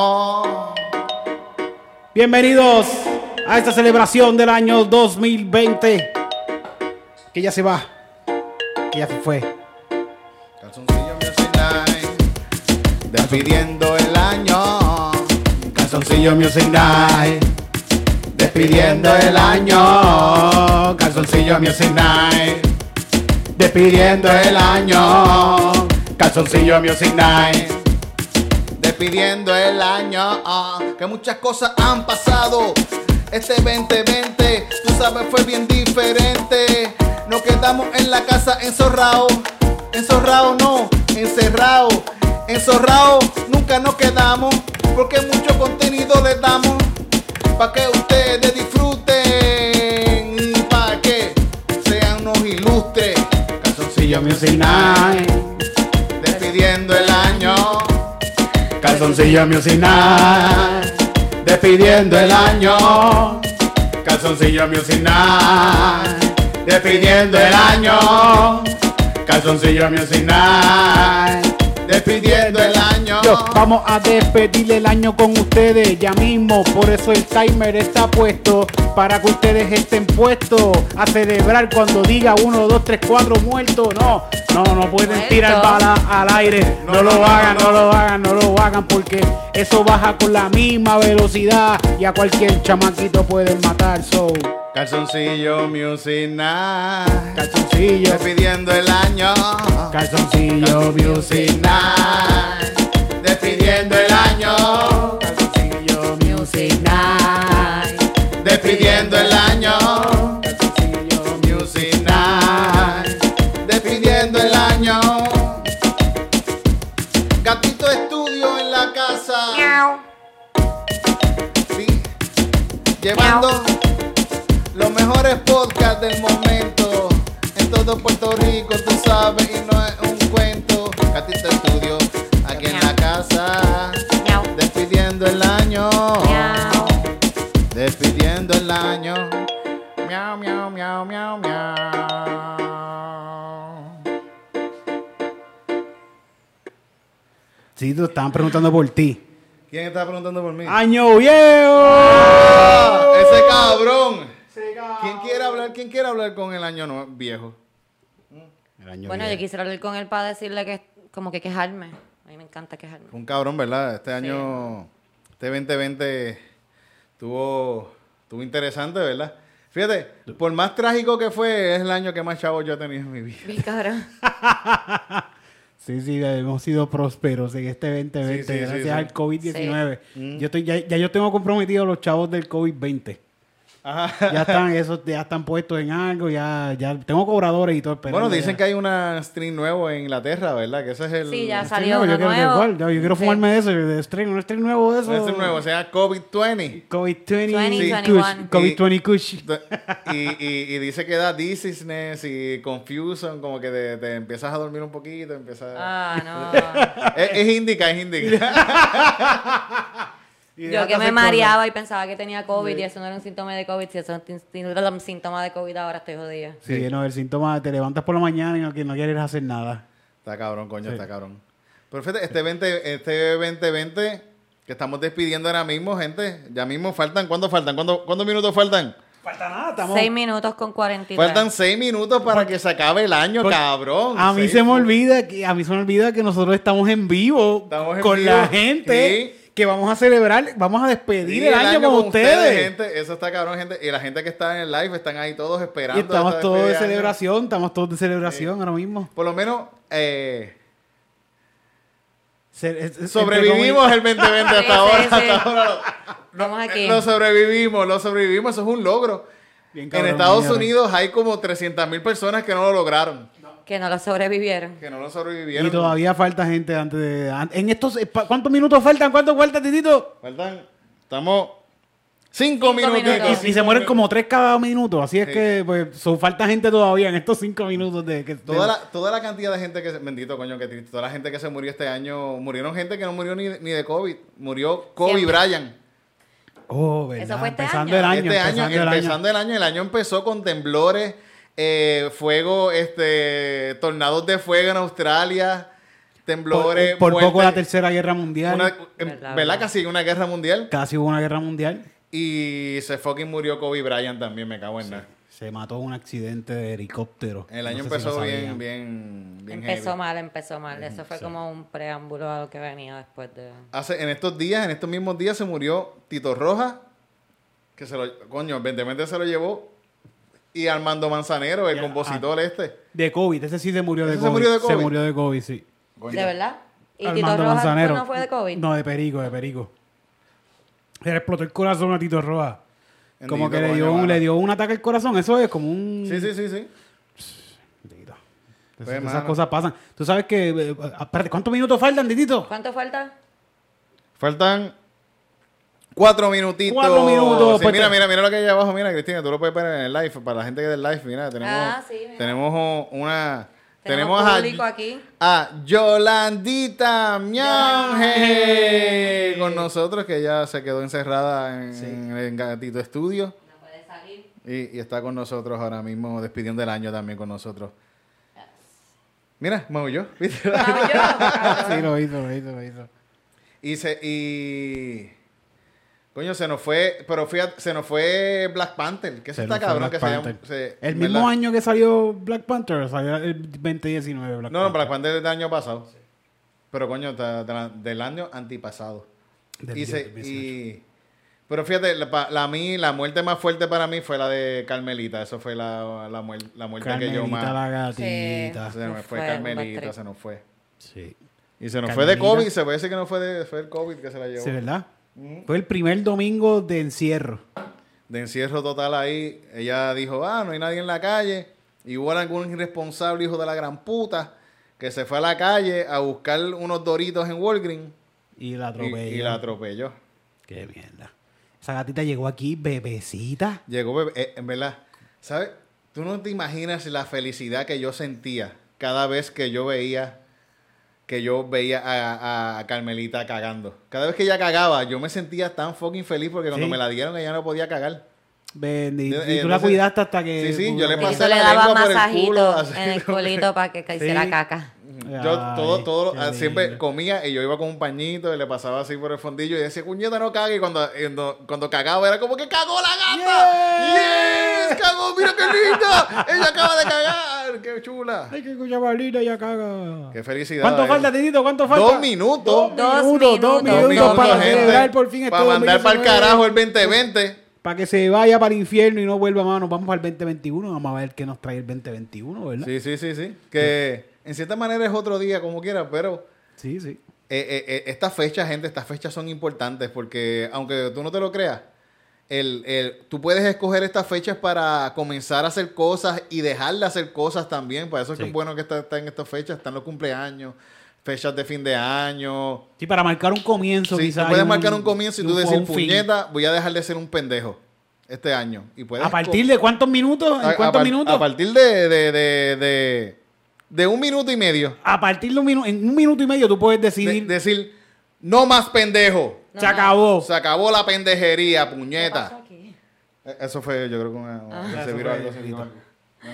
Oh. Bienvenidos a esta celebración del año 2020. Que ya se va. Que ya se fue. Calzoncillo Music Night. Despidiendo el año. Calzoncillo Music Night. Despidiendo el año. Calzoncillo Music Night. Despidiendo el año. Calzoncillo Music Night. Despidiendo el año. ah, que muchas cosas han pasado. Este 2020, tú sabes, fue bien diferente. Nos quedamos en la casa enzorrados. Enzorrados no, encerrados. Encerrados nunca nos quedamos. Porque mucho contenido les damos. Para que ustedes disfruten. Para que sean unos ilustres. Calzoncillo Music Night. Calzoncillo Music Night. Despidiendo el año. Calzoncillo Music Night. Despidiendo el año. Calzoncillo Music Night. Despidiendo el año. Vamos a despedir el año con ustedes ya mismo. Por eso el timer está puesto. Para que ustedes estén puestos a celebrar cuando diga 1, 2, 3, 4 muertos. No, no, no pueden Muerto. tirar bala al aire. No, No, lo no, hagan, no, no. lo hagan, no lo hagan. Porque eso baja con la misma velocidad. Y a cualquier chamaquito pueden matar. So, Calzoncillo Music Night. calzoncillo, Despidiendo el año. calzoncillo, music Night. Despidiendo el año. Calzoncillo, music Night. Despidiendo el año. Sí, estaban preguntando por ti. ¿Quién está preguntando por mí? ¡Año viejo! ¡Ah! ¡Ese cabrón! ¿Quién quiere hablar? ¿Quién quiere hablar con el año nue- viejo? El año Bueno, yo quisiera hablar con él para decirle que como que quejarme. A mí me encanta quejarme. Fue un cabrón, ¿verdad? Este año, este 2020 tuvo, tuvo interesante, ¿verdad? Fíjate, por más trágico que fue, es el año que más chavos yo he tenido en mi vida. Mi cabrón. Sí, sí, hemos sido prósperos en este 2020 Sí, sí, gracias sí. al COVID-19. Yo estoy, ya, ya yo tengo comprometido a los chavos del COVID-20. Ajá. Ya están, esos ya están puestos en algo, ya, ya tengo cobradores y todo. esperando Bueno, dicen ya. que hay una stream nuevo en Inglaterra, ¿verdad? Que ese es el... Sí, ya Stream salió nuevo, yo quiero, igual, ya, yo quiero Sí. fumarme de eso, de stream, un stream nuevo de eso. Ese nuevo, o sea, COVID-20. COVID-20 2021. Kush, COVID-20 Kush. Y, y, y dice que da dizziness y confusion, como que te, te empiezas a dormir un poquito, empiezas... Ah, no. Es, es indica, es indica. Y Yo que me mareaba y pensaba que tenía COVID y eso no era un síntoma de COVID. Si eso es un síntoma de COVID, ahora estoy jodida. cosas. Sí, no, el síntoma, te levantas por la mañana y no, quieres hacer nada. Está cabrón, coño, está cabrón. Pero fíjate, este 20, este 2020 que estamos despidiendo ahora mismo, gente, ya mismo faltan, ¿cuánto faltan? ¿Cuánto- ¿Cuántos minutos faltan? Falta nada, estamos... Seis minutos con 43. Faltan seis minutos para que se acabe el año, Porque cabrón. A mí Seis se me olvida que a mí se me olvida que nosotros estamos en vivo Estamos en con vivo, la gente sí. Que vamos a celebrar, vamos a despedir el, año, con ustedes. gente. Eso está cabrón, gente. Y la gente que está en el live están ahí todos esperando. y estamos esta todos de año. celebración, estamos todos de celebración ahora mismo. Por lo menos eh, sobrevivimos el 2020 hasta Sí, ahora. sí, hasta ahora aquí. Lo sobrevivimos, lo sobrevivimos. Eso es un logro. Bien en Estados. Unidos hay como 300 mil personas que no lo lograron. Que no lo sobrevivieron. Que no lo sobrevivieron. Y todavía falta gente antes de... En estos... eh, ¿Cuántos minutos faltan? ¿Cuánto falta, Titito? Faltan. Estamos. Cinco, minutos. Y, y se mueren como tres cada minuto. Así es Sí. que pues so- falta gente todavía en estos cinco minutos de que... Toda la, toda la cantidad de gente que se, bendito coño, que triste, toda la gente que se murió este año, murieron gente que no murió ni, ni de COVID, murió Kobe Siempre. Bryant. Oh, ¿verdad? Eso fue este empezando año. el año. este año, empezando el año. empezando el año, el año empezó con temblores, eh, fuego, este, tornados de fuego en Australia, temblores, por, por poco la tercera guerra mundial. una- em, Verdad, ¿Verdad? verdad. Casi una guerra mundial. Casi hubo una guerra mundial. Y se fucking murió Kobe Bryant también, me cago en nada. Se mató en un accidente de helicóptero. El año No sé si lo empezó bien, bien, bien Empezó heavy. mal, empezó mal. Eso fue como un preámbulo a lo que venía después de... Hace, en estos días, en estos mismos días se murió Tito Rojas, que se lo, coño, evidentemente se lo llevó. Y Armando Manzanero, el compositor este. De COVID, ese sí se murió de ¿Ese se COVID. murió de Se COVID? murió de COVID, sí. ¿De verdad? ¿Y Tito Armando Rojas Manzanero. no fue de COVID? No, de perico, de perico. Se le explotó el corazón a Tito Rojas. Como que le dio, un, le dio un ataque al corazón. Eso es como un... Sí, sí, sí, sí. Pues, Esas, esas cosas pasan. Tú sabes que... eh, espérate, ¿cuántos minutos faltan, Titito? ¿Cuánto falta? Faltan cuatro minutitos. Cuatro minutos, Sí, pues mira, te- mira, mira lo que hay abajo. Mira, Cristina, tú lo puedes ver en el live. Para la gente que del live, mira, tenemos, Ah, sí, mira. tenemos una... Tenemos Tenemos, público a, aquí. a Yolandita Mianje con nosotros, que ya se quedó encerrada en, en el Gatito Estudio. No puede salir. Y, y está con nosotros ahora mismo, despidiendo el año también con nosotros. Mira, maulló, ¿viste? Vamos yo. Sí, lo hizo, lo hizo, lo hizo. Y se, y coño, se nos fue, pero fíjate, se nos fue Black Panther, que Se está nos cabrón que se llama. Panther. se- El ¿verdad? mismo año que salió Black Panther, salió el 2019 Black No, no. Black Panther es del año pasado. Pero coño, ta- de la- del año antipasado. Del Y se- 2018. y- pero fíjate, la, pa- la, mí, la muerte más fuerte para mí fue la de Carmelita. Eso fue la, la, muer- la muerte que yo Carmelita más... la gatita. Se me fue Carmelita, se nos fue. Sí. Y se nos fue de. COVID, se puede decir que no fue, de, fue el COVID que se la llevó. Sí, ¿verdad? Fue el primer domingo de encierro. de encierro total ahí. Ella dijo, ah, no hay nadie en la calle. Y hubo algún irresponsable hijo de la gran puta que se fue a la calle a buscar unos doritos en Walgreens Y la y, atropelló. y la atropelló. Qué mierda. Esa gatita llegó aquí bebecita. Llegó, bebé- eh, en verdad, ¿sabes? Tú no te imaginas la felicidad que yo sentía cada vez que yo veía que yo veía a, a Carmelita cagando. Cada vez que ella cagaba, yo me sentía tan fucking feliz porque cuando Sí. me la dieron ella no podía cagar. Bendito. Eh, Y tú la cuidaste hasta que. Sí, sí, yo le pasé le la dabas lengua por el masajito culo, así. en el culito para que hiciera Sí. caca. Yo todo, todo, qué ah, siempre lindo. comía y yo iba con un pañito y le pasaba así por el fondillo y decía, cuñeta, no cague. Y cuando, y cuando, cuando cagaba era como que cagó la gata. ¡Yes! ¡Cagó! ¡Mira qué linda! Ella acaba de cagar. ¡Qué chula! Ay, que escucha balita ya caga. ¡Qué felicidad! ¿Cuánto eh. falta, Titito? ¿Cuánto falta? Dos minutos. Dos minutos, dos minutos. Dos minutos minutos, para gente. celebrar por fin Para mandar para el 2019. carajo el 2020. Para que se vaya para el infierno y no vuelva más. Nos vamos para el 2021. Vamos a ver qué nos trae el 2021, ¿verdad? Sí, sí, sí, sí. Que en cierta manera es otro día, como quiera, pero... Sí, sí. Eh, eh, eh, estas fechas, gente, estas fechas son importantes porque, aunque tú no te lo creas, el, el- tú puedes escoger estas fechas para comenzar a hacer cosas y dejar de hacer cosas también. Por eso es que es bueno que está, está en estas fechas, están los cumpleaños, fechas de fin de año. Sí, para marcar un comienzo, Sí, quizás. puedes marcar un comienzo y tú decir, fin. puñeta, voy a dejar de ser un pendejo este año. Y puedes ¿A partir de cuántos minutos? ¿En a- a cuántos par- minutos? A partir de, de, de, de, de un minuto y medio. A partir de un minuto, en un minuto y medio tú puedes De- decidir. decir, no más pendejo. se acabó. Se acabó la pendejería, ¿Qué pasó puñeta. aquí? Eh, Eso fue, yo creo que una, una- se viró algo,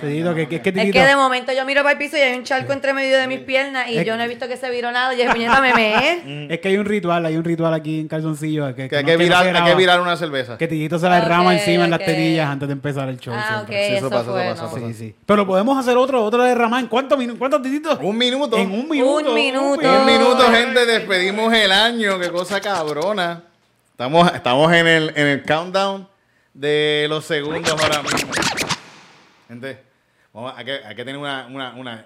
que, que, que Es que de momento yo miro para el piso y hay un charco entre medio de mis piernas y Es- yo no he visto que se viró nada. Y yo, puñeta, me meé. Es que hay un ritual, hay un ritual aquí en calzoncillo. Que, Que hay no- no virar, hay que virar una cerveza. Que Titito se la derrama encima en las tetillas antes de empezar el show. Ah, ok, siempre. Sí, eso eso, pasa, eso pasa, no. pasa. Sí, sí. Pero podemos hacer otro, otro derramar. ¿En cuántos minutos? ¿Cuántos Tititos? Un minuto. En un minuto. Un minuto. Un minuto, gente, despedimos el año. Qué cosa cabrona. Estamos, estamos en, el, en el countdown de los segundos ahora mismo. Gente, vamos, hay, que, hay que tener una, una, una,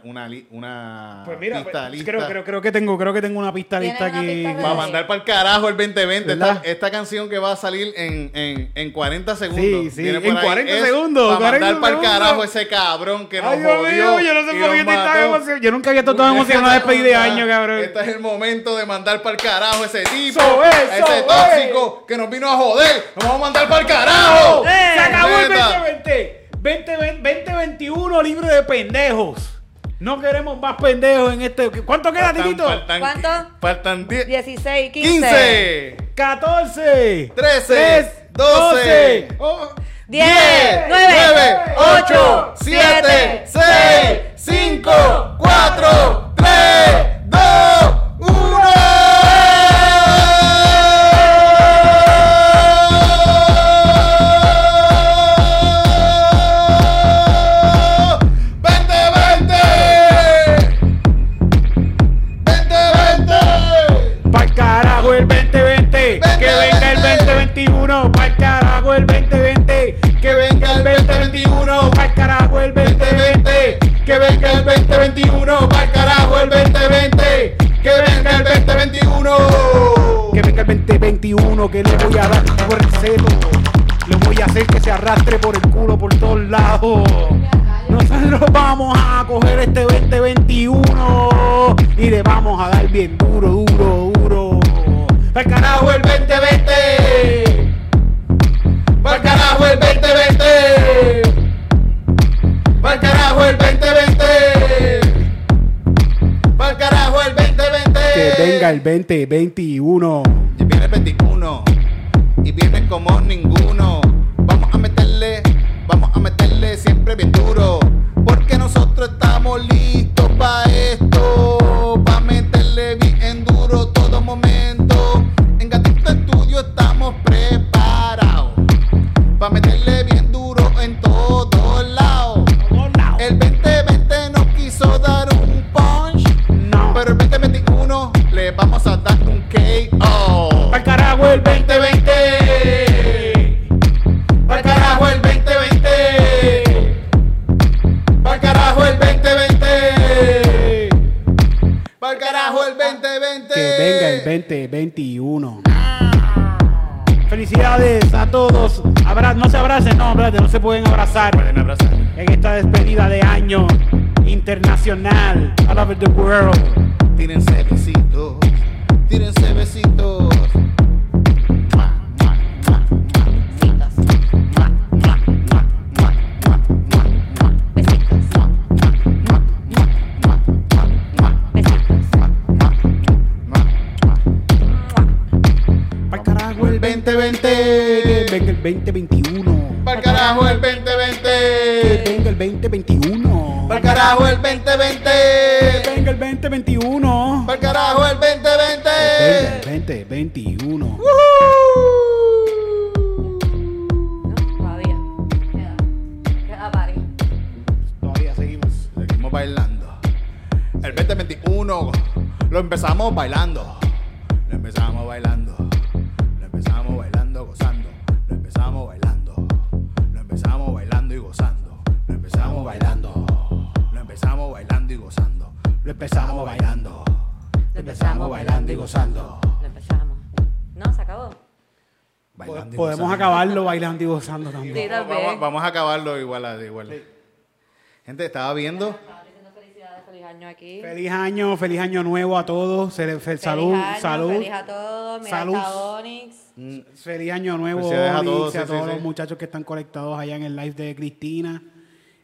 una, Pues mira, pista pues, lista. creo, creo, creo que tengo, creo que tengo una pista ¿Tienes lista una aquí. pista Para mandar para el carajo el 2020. Esta, esta canción que va a salir en, en, en 40 segundos. Sí, sí, Viene por en ahí, 40 es segundos, Para 40 mandar para el carajo ese cabrón que nos Ay, Dios jodió. mío, yo no sé por qué emocionado. Yo nunca había estado tan emocionado de despedir de año, cabrón. Este es el momento de mandar para el carajo ese tipo, es, ese es. tóxico que nos vino a joder. Nos vamos a mandar para el carajo. ¡Eh! Se acabó el Neta. 2020. 2020 2021 libre de pendejos. No queremos más pendejos en este. ¿Cuánto queda, Faltan- Titito? faltan- ¿Cuánto? Faltan 10, 16, 15, 15, 14, 13, 12, oh, 10, 9, 8, 7, 6, 5, 4, 3, 2, Que venga el 2021. Pa'l carajo el 2020. Que venga el 2021. Que venga el 2021, que le voy a dar por el celo. Le voy a hacer que se arrastre por el culo por todos lados. Nosotros vamos a coger este 2021 y le vamos a dar bien duro, duro, duro. ¡Al carajo el 2020! Pa'l carajo el 2020. Pa'l carajo el 2020. Pa'l carajo el 2020. Que venga el 2021. Y viene el 21 y viene como ninguno. Vamos a meterle, vamos a meterle siempre bien duro. Porque nosotros estamos listos espérate, no se pueden abrazar Pueden abrazar. en esta despedida de año internacional. All over the world. Tírense Bailando y Podemos gozando. acabarlo bailando y gozando Sí, también. también. Vamos, vamos a acabarlo igual. a- igual. Gente, estaba viendo. Estaba diciendo felicidades, feliz año aquí. Feliz año, feliz año nuevo a todos. Salud, año, salud. Feliz a todos. Mira, Salud. mm, Feliz año nuevo Felicidades a todos, a sí, todos sí, los sí. muchachos que están conectados allá en el live de Cristina.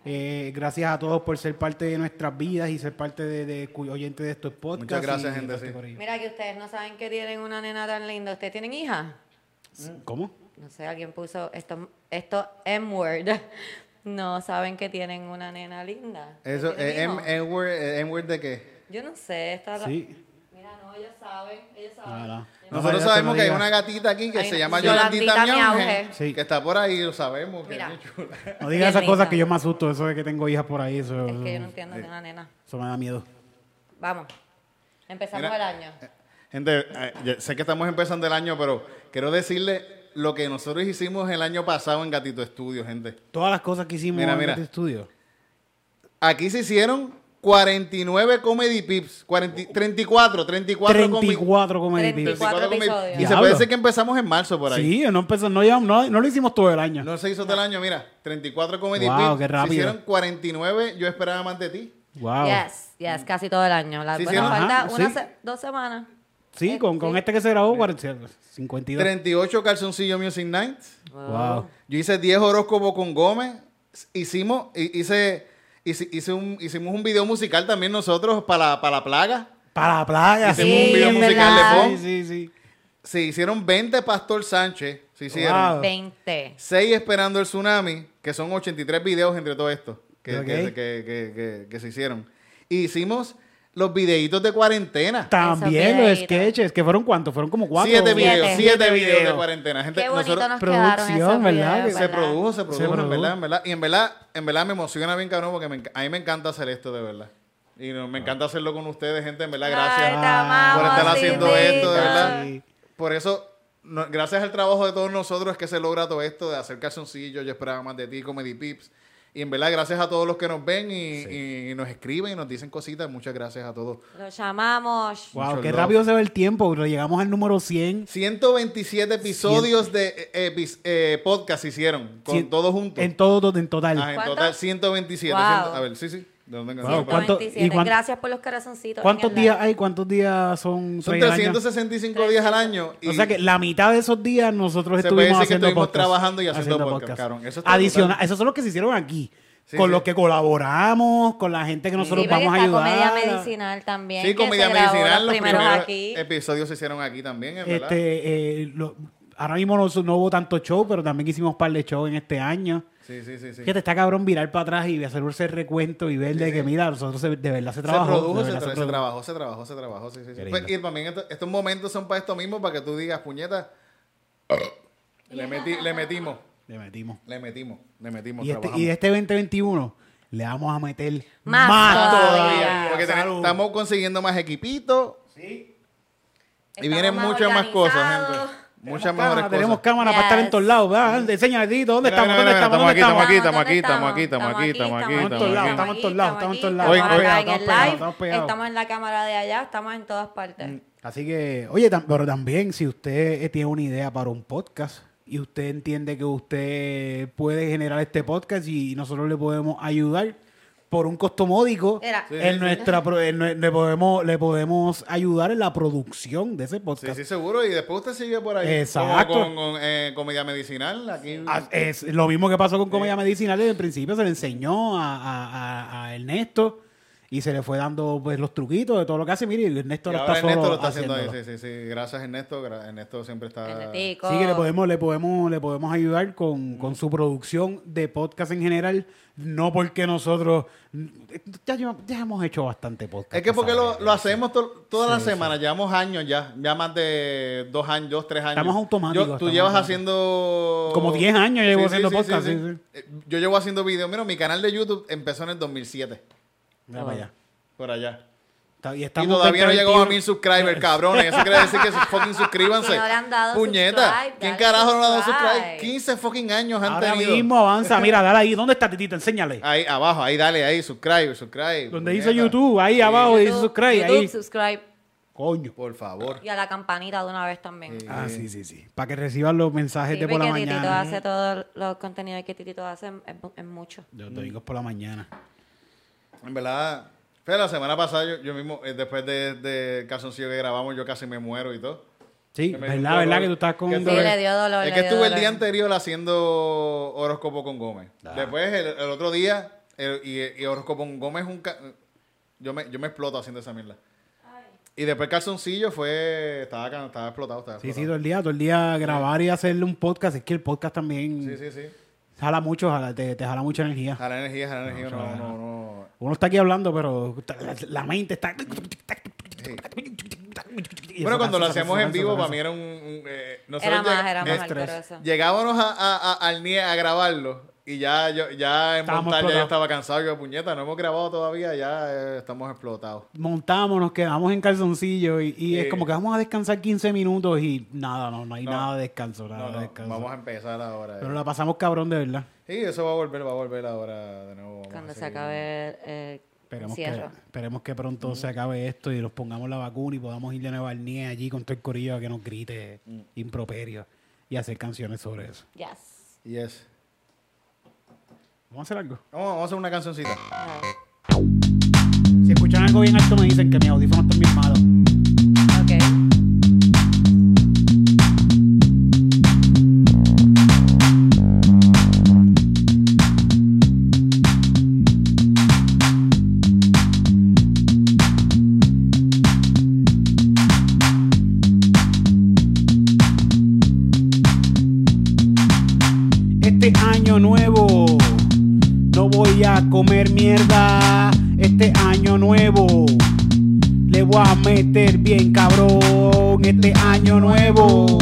Eh, gracias a todos por ser parte de nuestras vidas y ser parte de, de cuyo oyente de estos podcasts. Muchas gracias, y- gente, este sí. Mira que ustedes no saben que tienen una nena tan linda. ¿Ustedes tienen hija? ¿Cómo? No sé, alguien puso esto, esto M-word. No saben que tienen una nena linda. Eso, ¿Tienen eh, hijo? M- N-word eh, N-word de qué? Yo no sé. Esta Sí. Mira, no, ellos saben. Ellos saben. No, Nosotros sabemos que hay una gatita aquí que Hay se llama Yolandita Miauge. Miauge. Sí. Que está por ahí, lo sabemos. Que Mira. es muy chula. No digas esas cosas que yo me asusto, eso de que tengo hijas por ahí, eso, Es que yo no entiendo de una nena. eso me da miedo. Vamos. Empezamos Mira. el año. Eh, ya sé que estamos empezando el año, pero quiero decirle lo que nosotros hicimos el año pasado en Gatito Estudio, gente. Todas las cosas que hicimos Mira, en mira. este estudio. Aquí se hicieron 49 comedy pips, 40 34, 34, comi- 34 comedy 34 pips. 34 comedy-. Y se puede decir que empezamos en marzo por ahí. Sí, no, empezó, no, llevamos- no, no lo hicimos todo el año. No se hizo todo el año, mira, 34 comedy Wow, pips. qué Se rápido. hicieron 49, yo esperaba más de ti. Wow. Yes, yes, casi todo el año. La, Sí, bueno, sí, falta ajá, una sí. se- dos semanas. Sí, con, con Sí. este que se grabó, 40, 52. 38 calzoncillo Music Nights. Wow. Yo hice 10 horóscopos con Gómez. Hicimos, hi- hice, hice, hice un, hicimos un video musical también nosotros para, la- para la plaga. Para la playa. Hicimos Sí, un video en musical verdad. de Pon. Sí, sí, sí. Se hicieron 20 Pastor Sánchez. Se hicieron. Wow. 20. 6 Esperando el Tsunami, que son 83 videos entre todo esto que, Ok. que, que- que- que- que se hicieron. Y hicimos los videitos de cuarentena. También los sketches, que fueron cuántos, fueron como cuatro. Siete videos, Siete. videos de cuarentena. Gente, Qué bonito nosotros- nos producción, esos ¿verdad? videos, se produjo, se produjo, en produjo. verdad, en verdad. Y en verdad, en verdad me emociona bien cabrón porque me a mí me encanta hacer esto, de verdad. Y no, me encanta hacerlo con ustedes, gente, en verdad, gracias amamos, por estar haciendo esto, de verdad. Sí. Por eso, no- gracias al trabajo de todos nosotros es que se logra todo esto de hacer calzoncillos, yo esperaba más de ti, Comedy Pips. Y en verdad, gracias a todos los que nos ven y, y nos escriben y nos dicen cositas. Muchas gracias a todos. Lo llamamos. Wow, Mucho qué love. rápido se ve el tiempo. pero Llegamos al número 100. 127 episodios de eh, epis- eh, podcast hicieron, con Cien- todos juntos. En todo, en total. Ah, en total 127. Wow. ciento- a ver, sí, sí. ¿De dónde Wow? ¿cuánto- 127. y cuán- Gracias por los corazoncitos. ¿Cuántos días hay? ¿Cuántos días son? Son seis al año? 365 días al año. Y O sea que la mitad de esos días nosotros Se estuvimos que haciendo estuvimos podcast. trabajando y haciendo podcast, cabrón. Eso Adicional, esos son los que se hicieron aquí. Sí, con sí. los que colaboramos, con la gente que nosotros Sí, vamos a ayudar. comedia medicinal también. Sí, comedia medicinal, Los primeros primeros aquí. episodios se hicieron aquí también, es verdad. Este, eh, lo- ahora mismo no, no hubo tanto show, pero también hicimos un par de shows en este año. Sí, sí, sí. sí. Fíjate, está cabrón virar para atrás y hacer ese recuento y ver de que, mira, nosotros se- de verdad se Se trabajó. produjo, se, tra- se produjo. trabajó, se trabajó, se trabajó, sí, sí, sí. Pues, y también esto- estos momentos son para esto mismo, para que tú digas, puñeta, le, meti- le metimos, Le metimos. le metimos, le metimos, Y este, y este 2021 le vamos a meter Más más, todavía. todavía. Porque estamos consiguiendo más equipitos y Estamos vienen más muchas más cosas, gente. Muchas Cámara, mejores tenemos cosas. cámara para estar en todos lados. ¿verdad? Tito, ¿dónde estamos? ¿Dónde estamos? estamos ¿Dónde aquí, estamos aquí, estamos? estamos aquí, estamos aquí, estamos aquí, estamos aquí, estamos en todos lados, estamos en todos lados, estamos en todos lados. Hoy- Estamos en estamos el pegados, live, estamos pegados. estamos en la cámara de allá, estamos en todas partes. Así que, oye, pero también si usted eh, tiene una idea para un podcast y usted entiende que usted puede generar este podcast y nosotros le podemos ayudar por un costo módico, Era. Sí, en sí, nuestra pro- en nue- le podemos le podemos ayudar en la producción de ese Sí, podcast. sí, seguro. Y después usted sigue por ahí. Exacto. Como Con, con, eh, comedia medicinal. Aquí. Ah, Es lo mismo que pasó con Comedia Medicinal desde el principio, se le enseñó a, a- a- a Ernesto y se le fue dando pues los truquitos de todo lo que hace. Mire, Ernesto Y lo está Ernesto solo lo está haciendo ahí. Sí, sí, sí. Gracias, Ernesto. Gra- Ernesto siempre está. Ernestico. Sí, que le podemos, le podemos, le podemos ayudar con, con su producción de podcast en general. No porque nosotros ya, ya hemos hecho bastante podcast. Es que porque lo, lo hacemos to- todas las Sí, semanas, llevamos años ya, ya más de dos años, dos, tres años. Estamos automáticos, Yo- tú estamos llevas haciendo... Como 10 años llevo haciendo podcast, sí, sí. Eh, Yo llevo haciendo videos. Mira, mi canal de YouTube empezó en el 2007, Mira para allá. por allá. Y, todavía no 20, llegamos a 21. mil subscribers, cabrones. Eso quiere decir que fucking suscríbanse. No le han dado Puñeta. subscribe, ¿Quién carajo no le ha dado subscribe. subscribe? 15 fucking años han Ahora tenido. mismo avanza. Mira, dale ahí. ¿Dónde está Titito? Enséñale. Ahí abajo, ahí dale, ahí, subscribe, subscribe. Donde puñeta. dice YouTube, ahí abajo dice YouTube, subscribe. YouTube, ahí. subscribe. Coño. Por favor. Y a la campanita de una vez también. Sí. Ah, sí, sí, sí. Para que reciban los mensajes Sí, de por la porque Titito mañana. hace todos los contenidos que Titito hace es, es mucho. Los domingos por la mañana. En verdad, fue la semana pasada yo, yo mismo, eh, después de, de Calzoncillo que grabamos, yo casi me muero y todo. Sí, me verdad, verdad que tú estás con Que Sí, le dio dolor. Es que estuve el día anterior haciendo horóscopo con Gómez. Ah. Después, el, el otro día, el- y, y horóscopo con Gómez es un... ca- Yo me, yo me exploto haciendo esa mierda. Y después Calzoncillo fue... Estaba, estaba explotado, estaba Sí, sí, todo el día, todo el día grabar y hacerle un podcast. Es que el podcast también Sí, sí, sí. Jala mucho, jala- te, te jala mucha energía. Jala energía, jala energía. No, no, no. Uno está aquí hablando, pero la, la mente está... Bueno, cuando lo hacíamos en vivo, para mí era un... un, eh, Era nosotros más, era más estrés. alcoholoso. Llegábamos a, a- a- al NIE a grabarlo y ya yo ya en Estábamos montar ya yo estaba cansado. Yo, puñeta, no hemos grabado todavía, ya eh, estamos explotados. Montamos, nos quedamos en calzoncillo y, y es como que vamos a descansar 15 minutos y nada, no, no hay No. nada de descanso, nada No, de no, descanso. vamos a empezar ahora. eh. Pero la pasamos cabrón de verdad. Sí, eso va a volver, va a volver ahora de nuevo. vamos Cuando se acabe el, el Esperemos que, esperemos que pronto se acabe esto y nos pongamos la vacuna y podamos ir de nuevo al NIE allí con todo el corillo a que nos grite improperio y hacer canciones sobre eso. Yes. Yes. Vamos a hacer algo. Vamos, vamos a hacer una cancioncita. Si escuchan algo bien alto me dicen que mis audífonos están Este año nuevo le voy a meter bien cabrón. Este año nuevo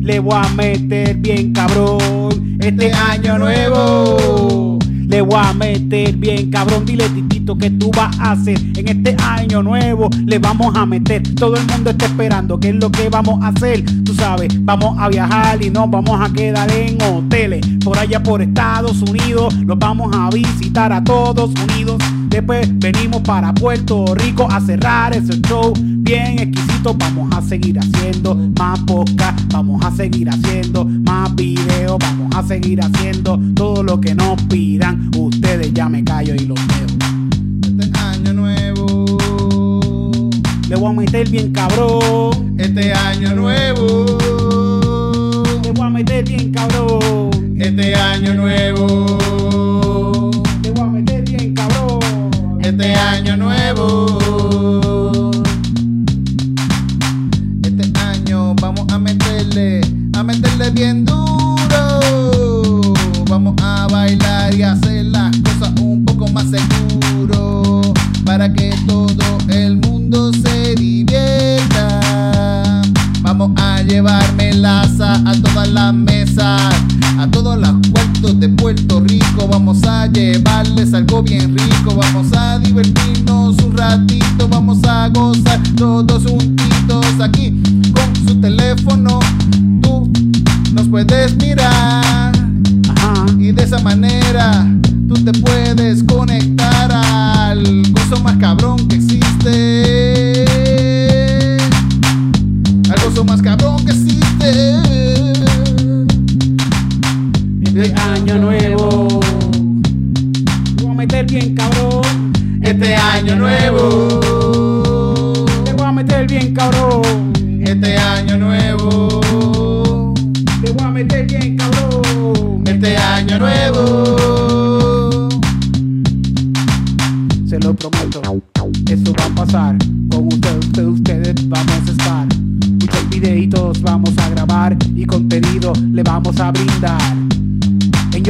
le voy a meter bien cabrón. Este año nuevo Le voy a meter bien, cabrón. Dile, titito, que tú vas a hacer en este año nuevo. Le vamos a meter. Todo el mundo está esperando. ¿Qué es lo que vamos a hacer? Tú sabes, vamos a viajar y nos vamos a quedar en hoteles. Por allá por Estados Unidos. Los vamos a visitar a todos unidos. Después venimos para Puerto Rico a cerrar ese show bien exquisito. Vamos a seguir haciendo más podcast, vamos a seguir haciendo más videos, vamos a seguir haciendo todo lo que nos pidan. Ustedes ya me callo y los veo. Este año nuevo. Le voy a meter bien cabrón. Este año nuevo. Le voy a meter bien cabrón. Este año nuevo. Este año nuevo. Este año vamos a meterle, a meterle bien duro. Vamos a bailar y hacer las cosas un poco más seguro. Para que todo el mundo se divierta. Vamos a llevarme laza a todas las mesas, a los cuartos de Puerto Rico. Vamos a llevarles algo bien rico. Vamos a divertirnos un ratito. Vamos a gozar todos juntitos aquí con su teléfono. Tú nos puedes mirar y de esa manera tú te puedes conectar al gozo más cabrón que existe. Al gozo más cabrón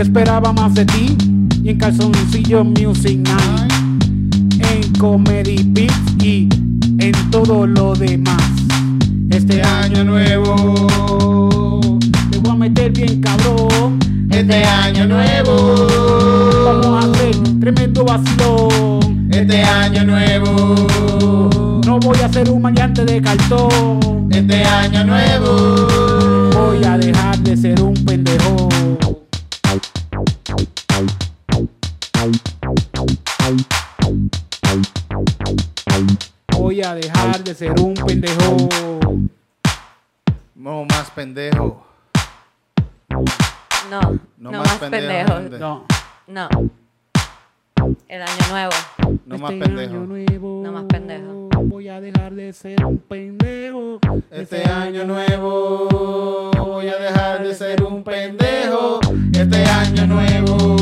Esperaba más de ti y en Calzoncillo Music Night. En Comedy Beats y en todo lo demás. Este año nuevo. le voy a meter bien cabrón. Este año nuevo. Vamos a hacer tremendo vacilón. Este año nuevo. No voy a ser un maleante de cartón. Este año nuevo. Pendejo. No, No no, más más pendejo. No. No. El año nuevo. No más Este pendejo. año nuevo, No más pendejo. Voy a dejar de ser un pendejo. Este año nuevo voy a dejar de ser un pendejo. Este año nuevo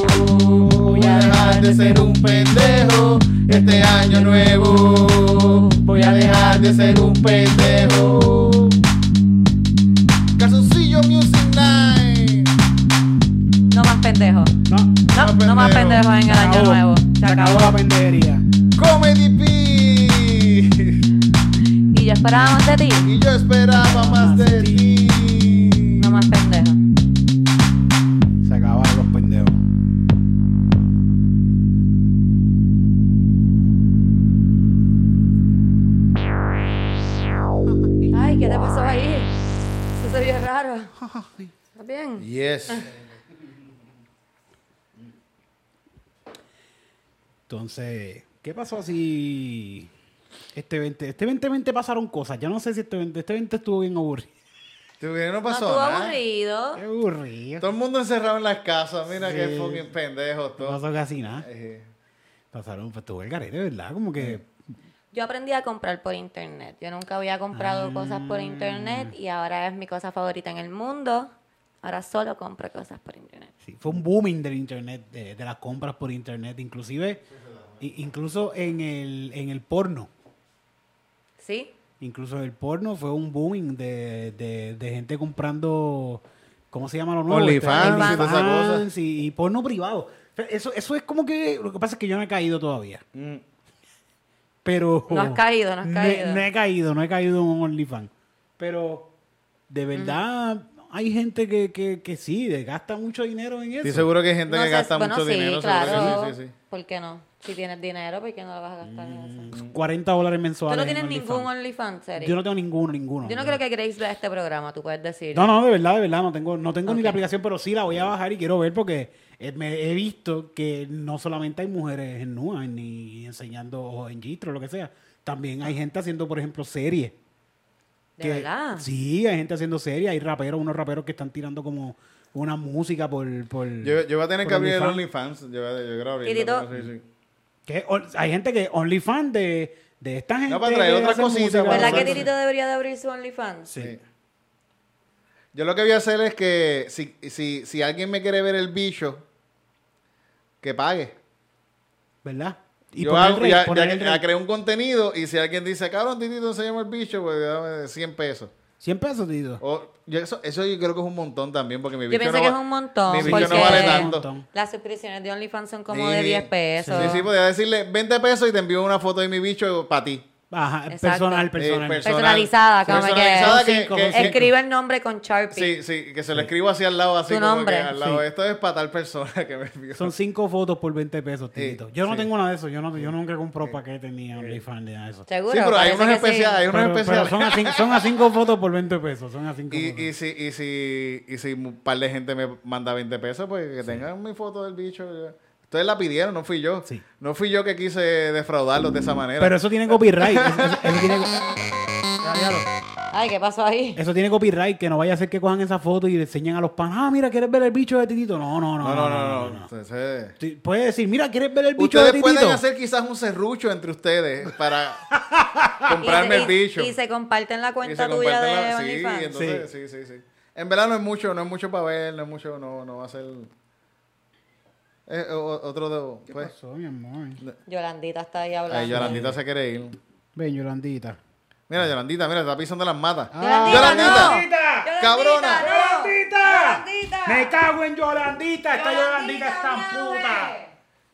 voy a dejar de ser un pendejo. Este año nuevo voy a dejar de ser un pendejo. Pendejos. No. No, No más pendejo. pendejos en el año nuevo. Se acabó la pendejería. Comedy P. Y yo esperaba más de ti. Y yo esperaba más de ti. No más pendejos. Se acabaron los pendejos. Ay, ¿qué te pasó ahí? Eso se vio raro. ¿Estás bien? Yes. Entonces, ¿qué pasó si este 20, este 2020 pasaron cosas? Yo no sé si este 20, este 20 estuvo bien aburrido. ¿Tú qué no No pasó estuvo nada? aburrido. Qué aburrido. Todo el mundo encerrado en las casas. Mira Sí. qué fucking pendejo No todo. pasó casi nada. Eh, Pasaron, pues tuvo el garete, ¿verdad? Como que Yo aprendí a comprar por internet. Yo nunca había comprado Ah. cosas por internet y ahora es mi cosa favorita en el mundo. Ahora solo compro cosas por internet. sí, fue un booming del internet, de, de las compras por internet, inclusive, incluso en el, en el porno. ¿Sí? Incluso en el porno fue un booming de, de, de gente comprando, ¿cómo se llama lo nuevo? OnlyFans y cosa. OnlyFans y, y porno privado. Eso, eso es como que, lo que pasa es que yo no he caído todavía. mm. Pero... No has caído, no has caído. No, he caído, no he caído en un OnlyFans. Pero, de verdad, hay gente que, que, que sí, gasta mucho dinero en eso. Estoy seguro que hay gente No que sé, gasta bueno, mucho sí, dinero. claro. sí, sí, sí. ¿Por qué no? Si tienes dinero, ¿por qué no lo vas a gastar en eso? 40 dólares Tú mensuales. no en tienes ningún OnlyFans, serio. Yo no tengo ninguno, ninguno. Yo no creo que Grace vea este programa, tú puedes decir. No, no, de verdad, de verdad, no tengo, no tengo ni la aplicación, pero sí la voy a bajar y quiero ver porque eh, me he visto que no solamente hay mujeres en nua ni enseñando o en gistro, lo que sea. También hay gente haciendo, por ejemplo, series. ¿De verdad? Sí, hay gente haciendo series, hay raperos, unos raperos que están tirando como una música por... por Yo, yo voy a tener que abrir el OnlyFans. Yo, yo sí. Que hay gente que OnlyFans de, de esta gente. para traer otras cositas, ¿Verdad que. Tirito debería de abrir su OnlyFans? Sí. Sí. Yo lo que voy a hacer es que si, si, si alguien me quiere ver el bicho, que pague. ¿Verdad? Y yo hago- rate, ya, ya ya creé un contenido y si alguien dice, cabrón, Titito, enséñame el bicho, pues dame 100 pesos. 100 pesos, Tito. O, yo eso, eso yo creo que es un montón también, porque mi Yo bicho pienso no que va- es un montón, Mi bicho no vale tanto. Las suscripciones de OnlyFans son como Sí. de 10 pesos. Sí, sí, podría decirle 20 pesos y te envío una foto de mi bicho para ti. Ajá, Exacto. personal, Eh, personal. personal. Personalizada, como que- Personalizada. Escribe el nombre con Sharpie. Sí, sí, que se lo escribo así al lado, así Tu como nombre. que al lado. Sí. Esto es para tal persona que me envió. Son cinco fotos por 20 pesos, Tito. Sí, yo no sí. tengo nada de eso. Yo, no, yo nunca compro paquetes ni OnlyFans ni nada de eso. Seguro. Sí, pero hay unos especiales, hay unos Pero, pero especiales. son, a cinco, son a cinco fotos por 20 pesos. Son a cinco Y, fotos. y, si, y, si, y si un par de gente me manda 20 pesos, pues que tengan mi foto del bicho. ya. Ustedes la pidieron, no fui yo. Sí. No fui yo que quise defraudarlos de esa manera. Pero eso tiene copyright. Eso, eso- eso tiene, Ay, ¿qué pasó ahí? eso tiene copyright. Que no vaya a ser que cojan esa foto y le enseñen a los panas. Ah, mira, ¿quieres ver el bicho de Titito? No, no, no. no, no, no. no, Sí, Puedes decir, mira, ¿quieres ver el bicho Ustedes de Titito? pueden hacer quizás un serrucho entre ustedes para comprarme y, el bicho. Y, y se comparten la cuenta tuya de la- sí, entonces, sí. sí, sí, En verdad no es mucho, no es mucho para ver, no es mucho, no, no va a ser... Eh, o- otro de... ¿Qué Pues, pasó, mi amor? Yolandita está ahí hablando. ay, Yolandita se quiere ir. Ven, Yolandita. Mira, Yolandita, mira, está pisando las matas. Yolandita, Yolandita. ¡Cabrona! no. ¡Yolandita! Yolandita. ¡Me cago en Yolandita! ¡Esta Yolandita es tan puta!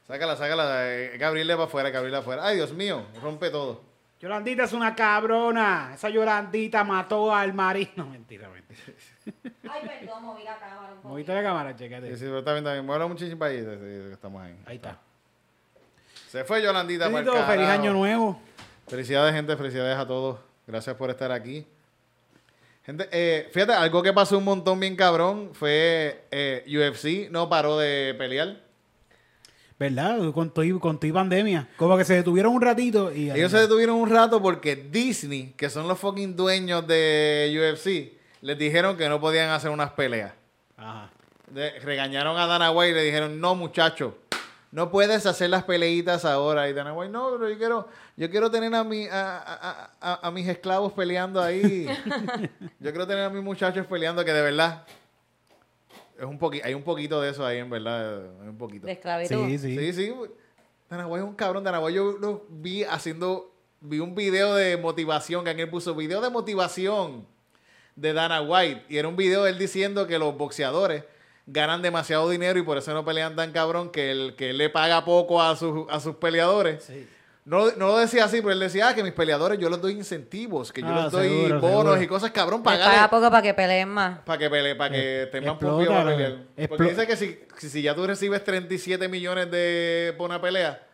Sácala, sácala, eh, hay que abrirle para afuera, hay que abrirle afuera. Ay, Dios mío, rompe todo. Yolandita es una cabrona. Esa Yolandita mató al marido. No, mentira, mentira. Ay, perdón, moví la cámara un. Moviste la cámara, Sí, chécate. sí, pero está bien, está bien. Mueve muchísimo ahí, sí, sí, estamos ahí. Ahí está. Se fue Yolandita para el Tito, feliz año nuevo. Felicidades, gente. Felicidades a todos. Gracias por estar aquí. Gente, eh, fíjate, algo que pasó un montón bien cabrón fue eh, UFC no paró de pelear. ¿Verdad? Con tu, con tu pandemia. Como que se detuvieron un ratito y... Ellos se detuvieron un rato porque Disney, que son los fucking dueños de UFC, les dijeron que no podían hacer unas peleas. Ajá. De- regañaron a Dana White y le dijeron, no muchacho, no puedes hacer las peleitas ahora. Y Dana White, no, pero yo quiero, yo quiero tener a, mi, a, a- a- a mis esclavos peleando ahí. yo quiero tener a mis muchachos peleando que de verdad es un poqui hay un poquito de eso ahí, en verdad. hay un poquito. De esclavitud. Sí, sí. Sí, sí. Dana White es un cabrón. Dana White yo lo vi haciendo, vi un video de motivación que alguien puso, video de motivación de Dana White. Y era un video de él diciendo que los boxeadores ganan demasiado dinero y por eso no pelean tan cabrón, que él, que él le paga poco a sus, a sus peleadores. Sí. No, no lo decía así, pero él decía ah, que mis peleadores yo les doy incentivos, que yo Ah, les doy seguro, bonos seguro. y cosas cabrón, Les paga poco para que peleen más. para que pele, para que estén más explota, pompidos para lo- pelear. Porque dice que si, si, si ya tú recibes 37 millones de por una pelea,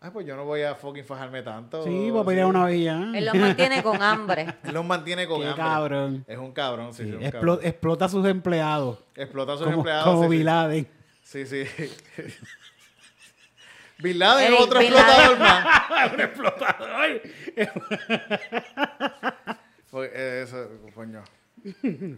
ay, pues yo no voy a fucking fajarme tanto. Sí, para pelear una vez ya. Él los mantiene con hambre. Él los mantiene con Qué hambre. cabrón. Es un cabrón, sí, Sí, sí, un explo- cabrón. explota a sus empleados. Explota a sus Como, empleados. como sí, sí. Bin Laden. Sí, sí. Bin Laden es otro explotador más. un explotador. Fue- eh, eso, coño.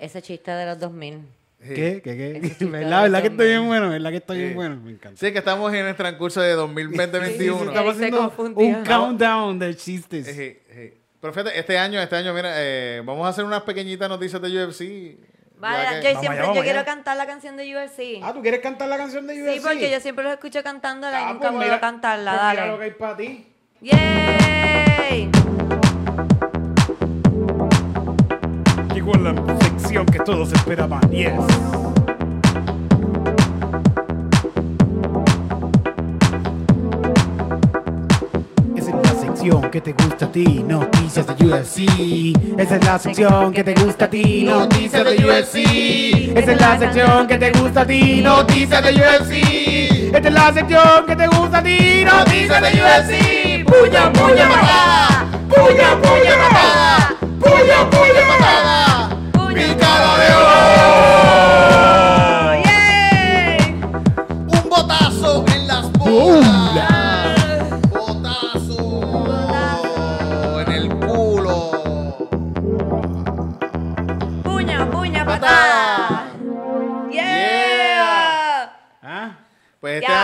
Ese chiste de los 2000. Sí. ¿Qué? ¿Qué? ¿Qué? ¿Verdad? ¿Verdad que estoy bien bueno? ¿Verdad que estoy Sí. bien bueno? Me encanta. Sí, que estamos en el transcurso de 2020-2021. Sí, sí, Estamos haciendo un countdown de chistes. Sí, sí. Pero fíjate, este año, este año, mira, eh, vamos a hacer unas pequeñitas noticias de UFC. Vale, yo Vamos siempre vamos yo quiero cantar la canción de UFC. Ah, ¿tú quieres cantar la canción de UFC? sí, porque yo siempre los escucho cantándola y Ah, nunca pues puedo cantarla. pues mira lo que Dale. hay para ti. ¡Yay! La que todos esperaban. Esa es la sección que te gusta a ti, noticias de UFC. Esa es la sección que te gusta a ti, noticias de UFC. Esa es la sección que te gusta a ti, noticias de UFC. Esta es la sección que te gusta a ti, noticias de UFC. Puya, puya, patada. Puya, puya, patada. Puya, puya, patada. Un botazo en las bolas.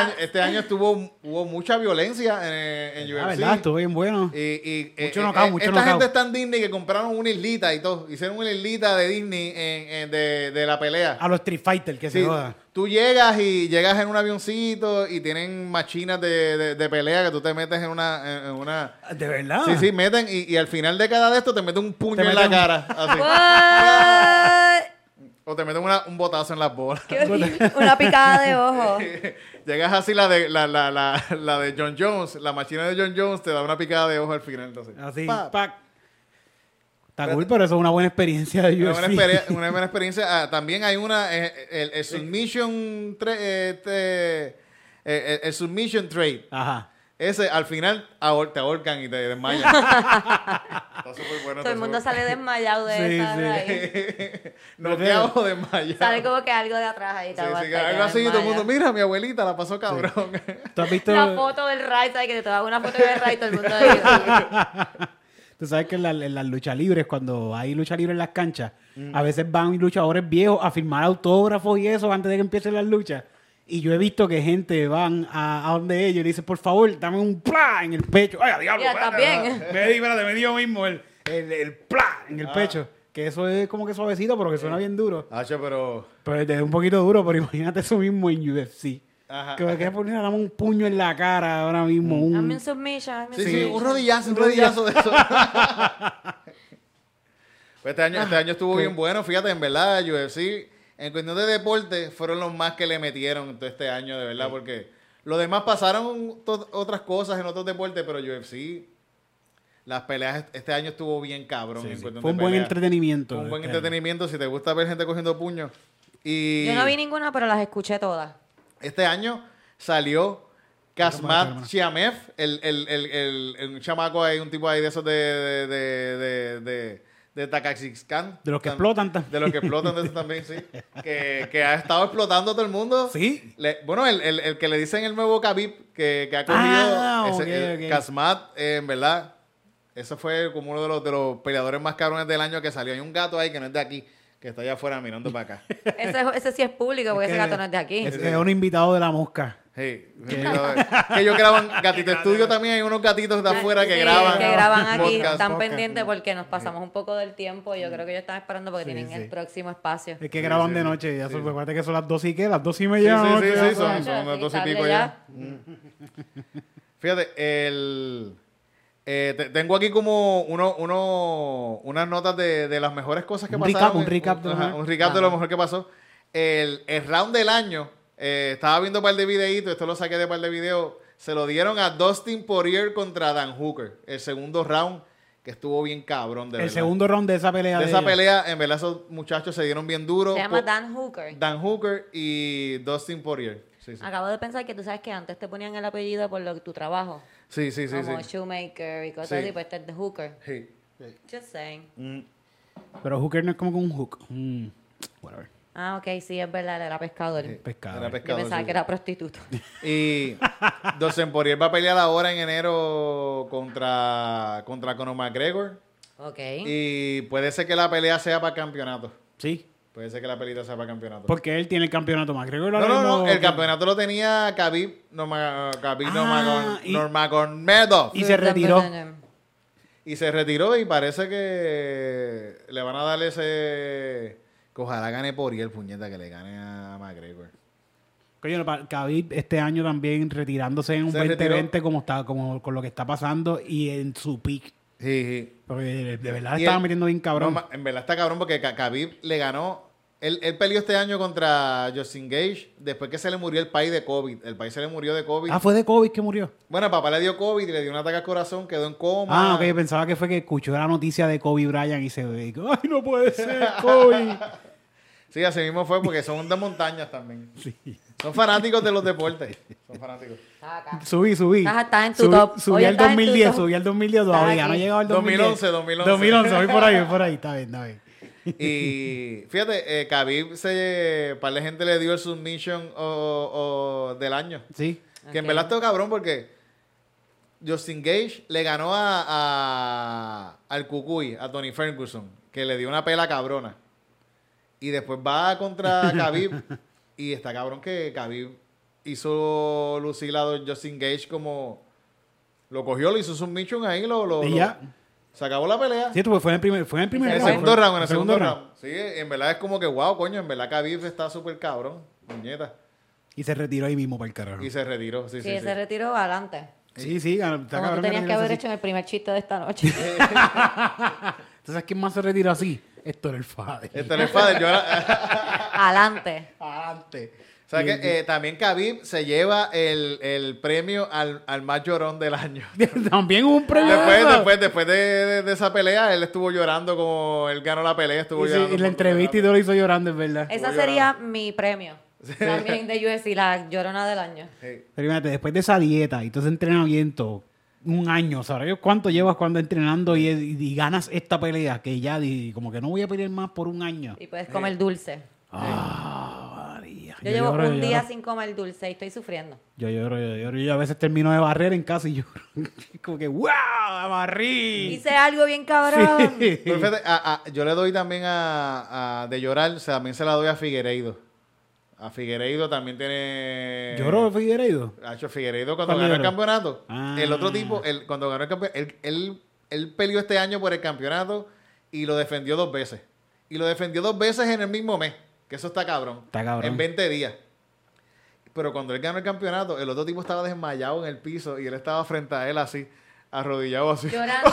Año, este año estuvo, hubo mucha violencia en, en la UFC. verdad, estuvo bien bueno. Y, y, Mucho eh, knockout, eh, mucho esta knockout. gente está en Disney que compraron una islita y todo. Hicieron una islita de Disney en, en- de, de la pelea. A los Street Fighter que Sí, se joda. tú llegas y llegas en un avioncito y tienen machinas de, de- de pelea que tú te metes en una... en- en una ¿De verdad? Sí, sí, meten y, y al final de cada de esto te meten un puño Te en la un- cara. Así. What? O te meten una- un botazo en las bolas. Qué horrible. Una picada de ojo. Llegas así la de la, la, la, la de John Jones, la machina de John Jones te da una picada de ojo al final. Entonces, Así, pa. Está cool, pero eso es una buena experiencia de Una UFC. buena, una buena experiencia. Ah, también hay una, eh, el, el Submission eh, eh, el, el Submission Trade. Ajá. Ese al final ahor- te ahorcan y te desmayan. está súper bueno. Todo el mundo sale desmayado de Sí, esa sí. raíz. Noqueado o desmayado. Sale como que algo de atrás ahí. Sí, te sí, te algo así y todo el mundo, mira, mi abuelita la pasó cabrón. ¿Tú has visto? La foto del Ray, ¿sabes? Que te tomas una foto del Ray y todo el mundo ahí. Tú sabes que en, la- en las luchas libres, cuando hay lucha libre en las canchas, Mm. a veces van luchadores viejos a firmar autógrafos y eso antes de que empiecen las luchas. Y yo he visto que gente van a, a donde ellos y le dicen, por favor, dame un pla en el pecho. Ay, a diablo, Ya, también. Me di, espérate, me dio mismo el, el, el pla en el Ah. pecho. Que eso es como que suavecito, pero que suena bien duro. Hacho, pero... Pero es un poquito duro, pero imagínate eso mismo en UFC. Ajá. Que me quede poner, dame un puño en la cara ahora mismo. Un... Dame un submission. dame un Sí, sí, un rodillazo, un Un rodillazo de eso. Pues este año, este año estuvo bien bueno, fíjate, en verdad, UFC, en cuestión de deporte, fueron los más que le metieron todo este año, de verdad, porque los demás pasaron otras cosas en otros deportes, pero UFC, las peleas, este año estuvo bien cabrón. Sí, en sí. cuestión Fue un de buen entretenimiento. Fue un buen este año. entretenimiento, si te gusta ver gente cogiendo puños. Y Yo no vi ninguna, pero las escuché todas. este año salió toma. Chiamev, el, el, el, el, el- un chamaco ahí, un tipo ahí de esos de, de, de, de, de, Takaxiskan. De los que explotan también. De los que explotan de esos también, sí. Que, que ha estado explotando a todo el mundo. Sí. Le- bueno, el, el, el que le dicen el nuevo Khabib, que, que ha cogido Ah, ese- ok, el ok. Kazmat, eh, en verdad, ese fue como uno de los, de los peleadores más cabrones del año que salió. Hay un gato ahí que no es de aquí, que está allá afuera mirando para acá. Ese, ese sí es público, porque ese que- gato no es de aquí. Es, es un invitado de la mosca. Sí, que ellos graban Gatito Estudio también hay unos gatitos de afuera que graban que graban aquí, podcast. están podcast. pendientes porque nos pasamos un poco del tiempo. Yo creo que ellos están esperando porque tienen sí. el próximo espacio. Es que graban sí, de noche. Ya sí. acuérdate que son las dos y qué, las dos y media. sí, de sí, sí, son, son las dos y pico ya. ya. Fíjate, el eh, te- tengo aquí como uno, uno, unas notas de, de las mejores cosas que Un pasaron. recap, un recap de lo ajá, mejor. un recap de lo mejor que pasó. El, el round del año, eh, estaba viendo un par de videitos, esto lo saqué de un par de videos, se lo dieron a Dustin Poirier contra Dan Hooker. El segundo round, que estuvo bien cabrón, de El verdad. segundo round de esa pelea. de esa ellos. pelea, en verdad esos muchachos se dieron bien duro. Se llama Dan Hooker. Dan Hooker y Dustin Poirier. Sí, sí. Acabo de pensar que tú sabes que antes te ponían el apellido por lo, tu trabajo. Sí, sí, sí. como sí. Shoemaker y cosas Sí. así, pues este es de Hooker. Sí. Just saying. Pero Hooker no es como que un hook. Mm, whatever. Ah, ok, sí, es verdad, él era pescador. Pescado. Era Yo pescador, pensaba sí. que era prostituto. Y Dustin Poirier va a pelear ahora en enero contra, contra Conor McGregor. ok. Y puede ser que la pelea sea para campeonato. Sí. Puede ser que la pelea sea para campeonato. Porque él tiene el campeonato más. Creo que lo no, no, no. El campeonato lo tenía Khabib, Norma, Khabib Ah, y- Nurmagomedov. Y se retiró. Y se retiró y parece que le van a darle ese... Que ojalá gane Poirier, puñeta, que le gane a McGregor. Coño, Khabib este año también retirándose en un Se 2020 como está, como con lo que está pasando y en su peak. Sí, sí. Porque de, de verdad Y estaba metiendo bien cabrón. No, en verdad está cabrón porque Khabib le ganó Él, él peleó este año contra Justin Gage después que se le murió el país de COVID. El país se le murió de COVID. Ah, fue de COVID que murió. Bueno, el papá le dio COVID y le dio un ataque al corazón, quedó en coma. Ah, ok, pensaba que fue que escuchó la noticia de Kobe Bryant y se dijo, ay, no puede ser, Kobe. Sí, así mismo fue porque son de montañas también. sí. Son fanáticos de los deportes. Son fanáticos. Acá. Subí, subí. Estás- estás en tu subí, top. Subí Hoy al estás en tu 2010, top. subí al 2010 todavía. No he llegado al 2010. 2011, 2011. 2011, voy por ahí, voy por ahí. Está bien, está bien. Y fíjate, eh, Khabib se, para la gente le dio el submission o, o del año. Sí. Que en verdad estuvo cabrón porque Justin Gage le ganó a, a- al Cucuy, a Tony Ferguson, que le dio una pela cabrona. Y después va contra Khabib y está cabrón que Khabib hizo lucir a Justin Gage como... Lo cogió, le hizo submission ahí, lo, lo, Y lo- ya. se acabó la pelea. Sí, fue en el primer, fue en el primer En el round, segundo round, en el segundo round. Sí, en verdad es como que, wow, coño, en verdad Khabib está súper cabrón, muñeta. Y se retiró ahí mismo para el carajo. Y se retiró, sí, Sí, sí, ese sí. retiro adelante. Sí, sí, está Como tú tenías que haber así. hecho en el primer chiste de esta noche. ¿Sabes quién más se retiró así? Héctor el Fade. Este es padre, yo era- adelante. Adelante. O sea que eh, también Khabib se lleva el, el premio al, al más llorón del año. También un premio. Después, después, después de, de- de esa pelea, él estuvo llorando como él ganó la pelea, estuvo Y, sí, llorando. y la entrevista y todo lo hizo llorando, es verdad. Esa sería mi premio. También de UFC, la llorona del año. Sí. Pero imagínate, después de esa dieta y todo ese entrenamiento, un año, ¿sabes cuánto llevas cuando entrenando y, y- y ganas esta pelea? Que ya di- como que no voy a pelear más por un año. Y puedes comer dulce. Ah, María. Yo, llevo lloro, un yo día lloro. sin comer dulce y estoy sufriendo. Yo lloro, yo lloro. Yo a veces termino de barrer en casa y lloro. como que, ¡wow! ¡Amarrí! Hice algo bien cabrón. Pero fíjate, a- a- yo le doy también a, a- de llorar, o sea, también se la doy a Figueiredo. A Figueiredo también tiene... ¿Lloró Figueiredo? Hacho Figueiredo cuando ¿Cuándo ganó el campeonato. Ah. El otro tipo, el, cuando ganó el campeonato, él, él, él peleó este año por el campeonato y lo defendió dos veces. Y lo defendió dos veces en el mismo mes. Que eso está cabrón. Está cabrón. En 20 días. Pero cuando él ganó el campeonato, el otro tipo estaba desmayado en el piso y él estaba frente a él así, arrodillado así. Llorando.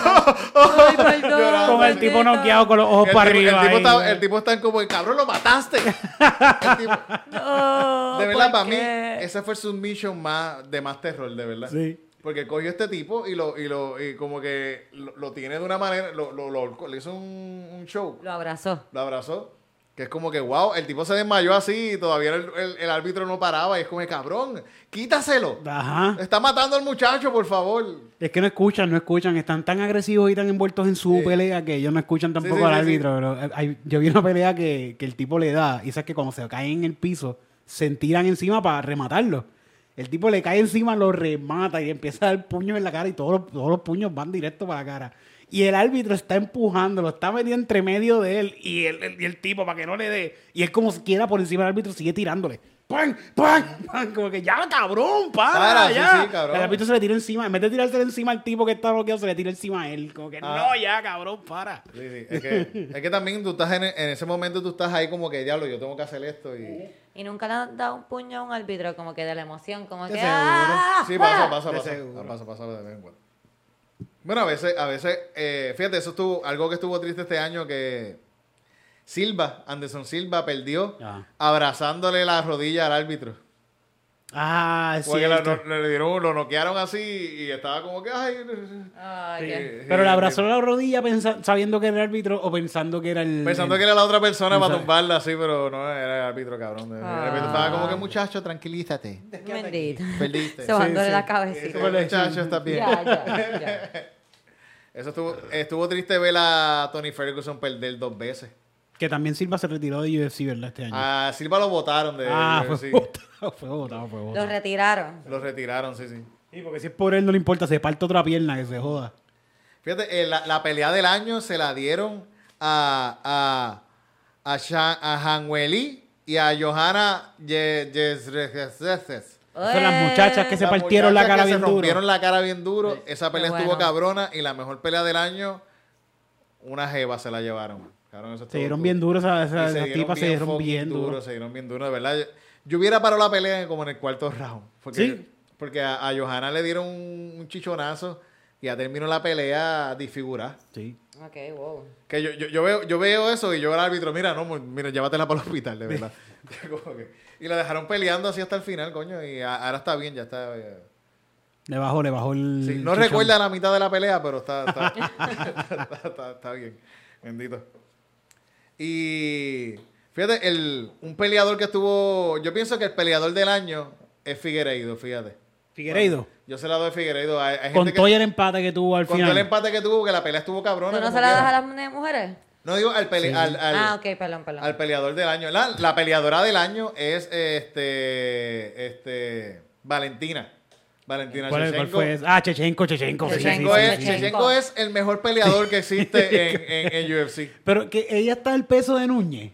Ay, perdón, Llorando. Con el tipo noqueado con los ojos el, para tipo, arriba. el, tipo ahí. estaba, el tipo está como, cabrón, lo mataste. El tipo- No, de verdad, ¿por para mí, ese fue el submission más, de más terror, de verdad. Sí. Porque cogió este tipo y lo, y lo, y como que lo, lo tiene de una manera, lo, lo, lo- le hizo un, un show, Lo abrazó. lo abrazó. Que es como que, wow, el tipo se desmayó así y todavía el, el- el árbitro no paraba. Y es como, cabrón, quítaselo. Ajá. Está matando al muchacho, por favor. Es que no escuchan, no escuchan. Están tan agresivos y tan envueltos en su Sí. pelea que ellos no escuchan tampoco sí, al árbitro. Pero, hay- yo vi una pelea que, que el tipo le da y sabes que cuando se caen en el piso, se tiran encima para rematarlo. El tipo le cae encima, lo remata y empieza a dar puños en la cara y todos los, todos los puños van directo para la cara. Y el árbitro está empujando, lo está metiendo entre medio de él y el, el- y el tipo para que no le dé. Y él como quiera por encima del árbitro sigue tirándole. ¡Pam! ¡Pam! ¡Pam! Como que ya, cabrón, para, Para, sí, ya. sí, cabrón. El árbitro se le tira encima. En vez de tirarse encima al tipo que está bloqueado, se le tira encima a él. Como que Ah. no, ya, cabrón, para. Sí, sí. Es, que, es que también tú estás en, en ese momento, tú estás ahí como que, diablo, yo tengo que hacer esto. Y... Y nunca le han dado un puño a un árbitro, como que de la emoción, como De que. seguro. ¡ah! Sí, pasa, pasa, De pasa. seguro. Pasa, pasa de vez en cuando. Bueno, a veces, a veces, eh, fíjate, eso estuvo, algo que estuvo triste este año que Silva, Anderson Silva perdió Ajá. abrazándole la rodilla al árbitro. Ah, es Porque no- le dieron, lo noquearon así y estaba como que, ay, sí, sí, Pero le sí. abrazó la rodilla pensa- sabiendo que era el árbitro o pensando que era el. Pensando el- que era la otra persona para tumbarla así, pero no, era el árbitro, cabrón. El árbitro estaba como que, muchacho, tranquilízate. Bendito. Perdiste. Sobándole sí. la Sí, cabecita. muchacho, está bien. Ya, ya, ya. Eso estuvo, estuvo triste ver a Tony Ferguson perder dos veces. Que también Silva se retiró de UFC, ¿verdad? Este año. A Silva lo votaron de Ah, fue sí. votado, fue votado, fue Lo retiraron. Lo retiraron, sí, sí. Sí, porque si es por él no le importa, se parte otra pierna, que se joda. Fíjate, eh, la, la pelea del año se la dieron a, a, a, Shan- a Han Weili y a Johanna Ye- Yesregeses. Son las muchachas que se Las partieron la cara que bien se duro. rompieron la cara bien duro. Esa pelea estuvo cabrona y la mejor pelea del año, una jeva se la llevaron. Cabrón, eso Se dieron bien duros, esas, tipas se dieron bien duro, duros. Se dieron bien duro, de verdad. Yo, yo hubiera parado la pelea como en el cuarto round. Porque, Sí. porque a, a Johanna le dieron un, un chichonazo y ya terminó la pelea disfigurada. Sí. Ok, wow. Que yo, yo, yo veo, yo veo eso y yo al árbitro, mira, no, mira, llévatela para el hospital, de verdad. Que- y la dejaron peleando así hasta el final, coño, y a- ahora está bien, ya está. eh. Le bajó, le bajó el. Sí, no chichón. recuerda la mitad de la pelea, pero está, está, está, está- está bien. Bendito. Y fíjate, el, un peleador que estuvo. Yo pienso que el peleador del año es Figueiredo, fíjate. Figueiredo. Yo se la doy a Figueiredo. Hay, hay Con gente todo que. el empate que tuvo al Con todo final. el empate que tuvo, que la pelea estuvo cabrona. ¿Tú no se la das a las mujeres? No digo al, pele- al, al- ah, ok, perdón, perdón. al peleador del año. La, la peleadora del año es este. Este. Valentina. Valentina ¿Cuál, cuál fue? Ah, Chechenko, Chechenko. sí, sí, Shevchenko sí, es, sí, sí. Shevchenko es el mejor peleador que existe en, en, en UFC. Pero que ella está al peso de Núñez.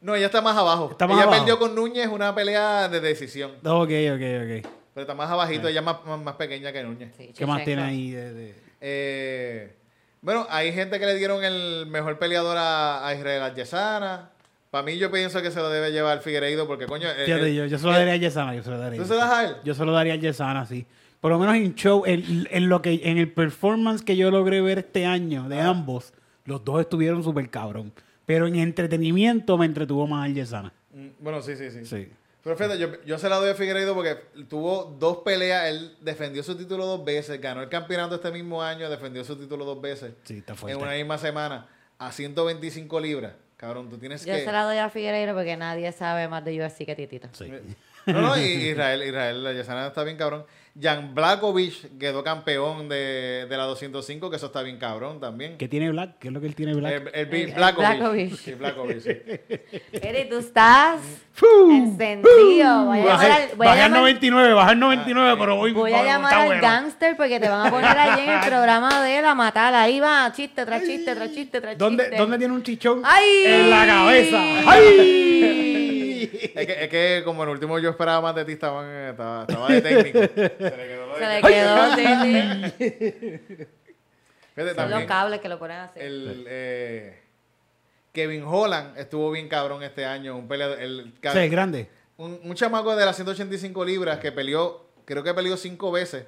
No, ella está más abajo. Está más ella abajo. perdió con Núñez una pelea de decisión. Ok, ok, ok. Pero está más abajito, ella es más, más, más pequeña que Núñez. Sí, ¿Qué más tiene ahí? De, de- Eh, bueno, hay gente que le dieron el mejor peleador a, a Israel Adesanya. Para mí yo pienso que se lo debe llevar Figueiredo porque, coño... eh, Fíjate, eh, yo, yo se lo daría a Yesana, yo se lo daría. ¿Tú se lo das a él? Yo se lo daría a Yesana, sí. Por lo menos en show, en, en lo que, en el performance que yo logré ver este año de ambos, los dos estuvieron súper cabrón. Pero en entretenimiento me entretuvo más al Yesana. Mm, Bueno, sí, sí, sí. Sí. Pero fíjate, yo, yo se la doy a Figueiredo porque tuvo dos peleas, él defendió su título dos veces, ganó el campeonato este mismo año, defendió su título dos veces. Sí, está en fuerte. una misma semana a 125 libras. Cabrón, tú tienes Yo que... se la doy a Figueiredo porque nadie sabe más de UFC que Titito. Sí. No, no, y Israel, Israel, la Yesana está bien cabrón. Jan Blakovic quedó campeón de, de la 205, que eso está bien cabrón también. ¿Qué tiene Black? ¿Qué es lo que él tiene Black? El, el, El- el Blakovic. Blakovic. Sí, Blakovic, sí. Eri, tú estás encendido. Voy a llamar al, voy a Bajar llamar- 99, bajar 99, pero hoy voy a llamar al bueno. gangster porque te van a poner allí en el programa de la matada. Ahí va, chiste tras chiste, tras chiste, tras ¿Dónde, chiste. ¿Dónde tiene un chichón? ¡Ay! En la cabeza. ¡Ay! Es que, es que como en el último yo esperaba más de ti, estaba, estaba de técnico. Se le quedó lo de- Se le quedó, sí, sí. Fíjate, Son los cables que lo ponen así. el, eh, Kevin Holland estuvo bien cabrón este año. Un peleador, el, Sí, es grande. un, un chamaco de las 185 libras que peleó, creo que peleó cinco veces.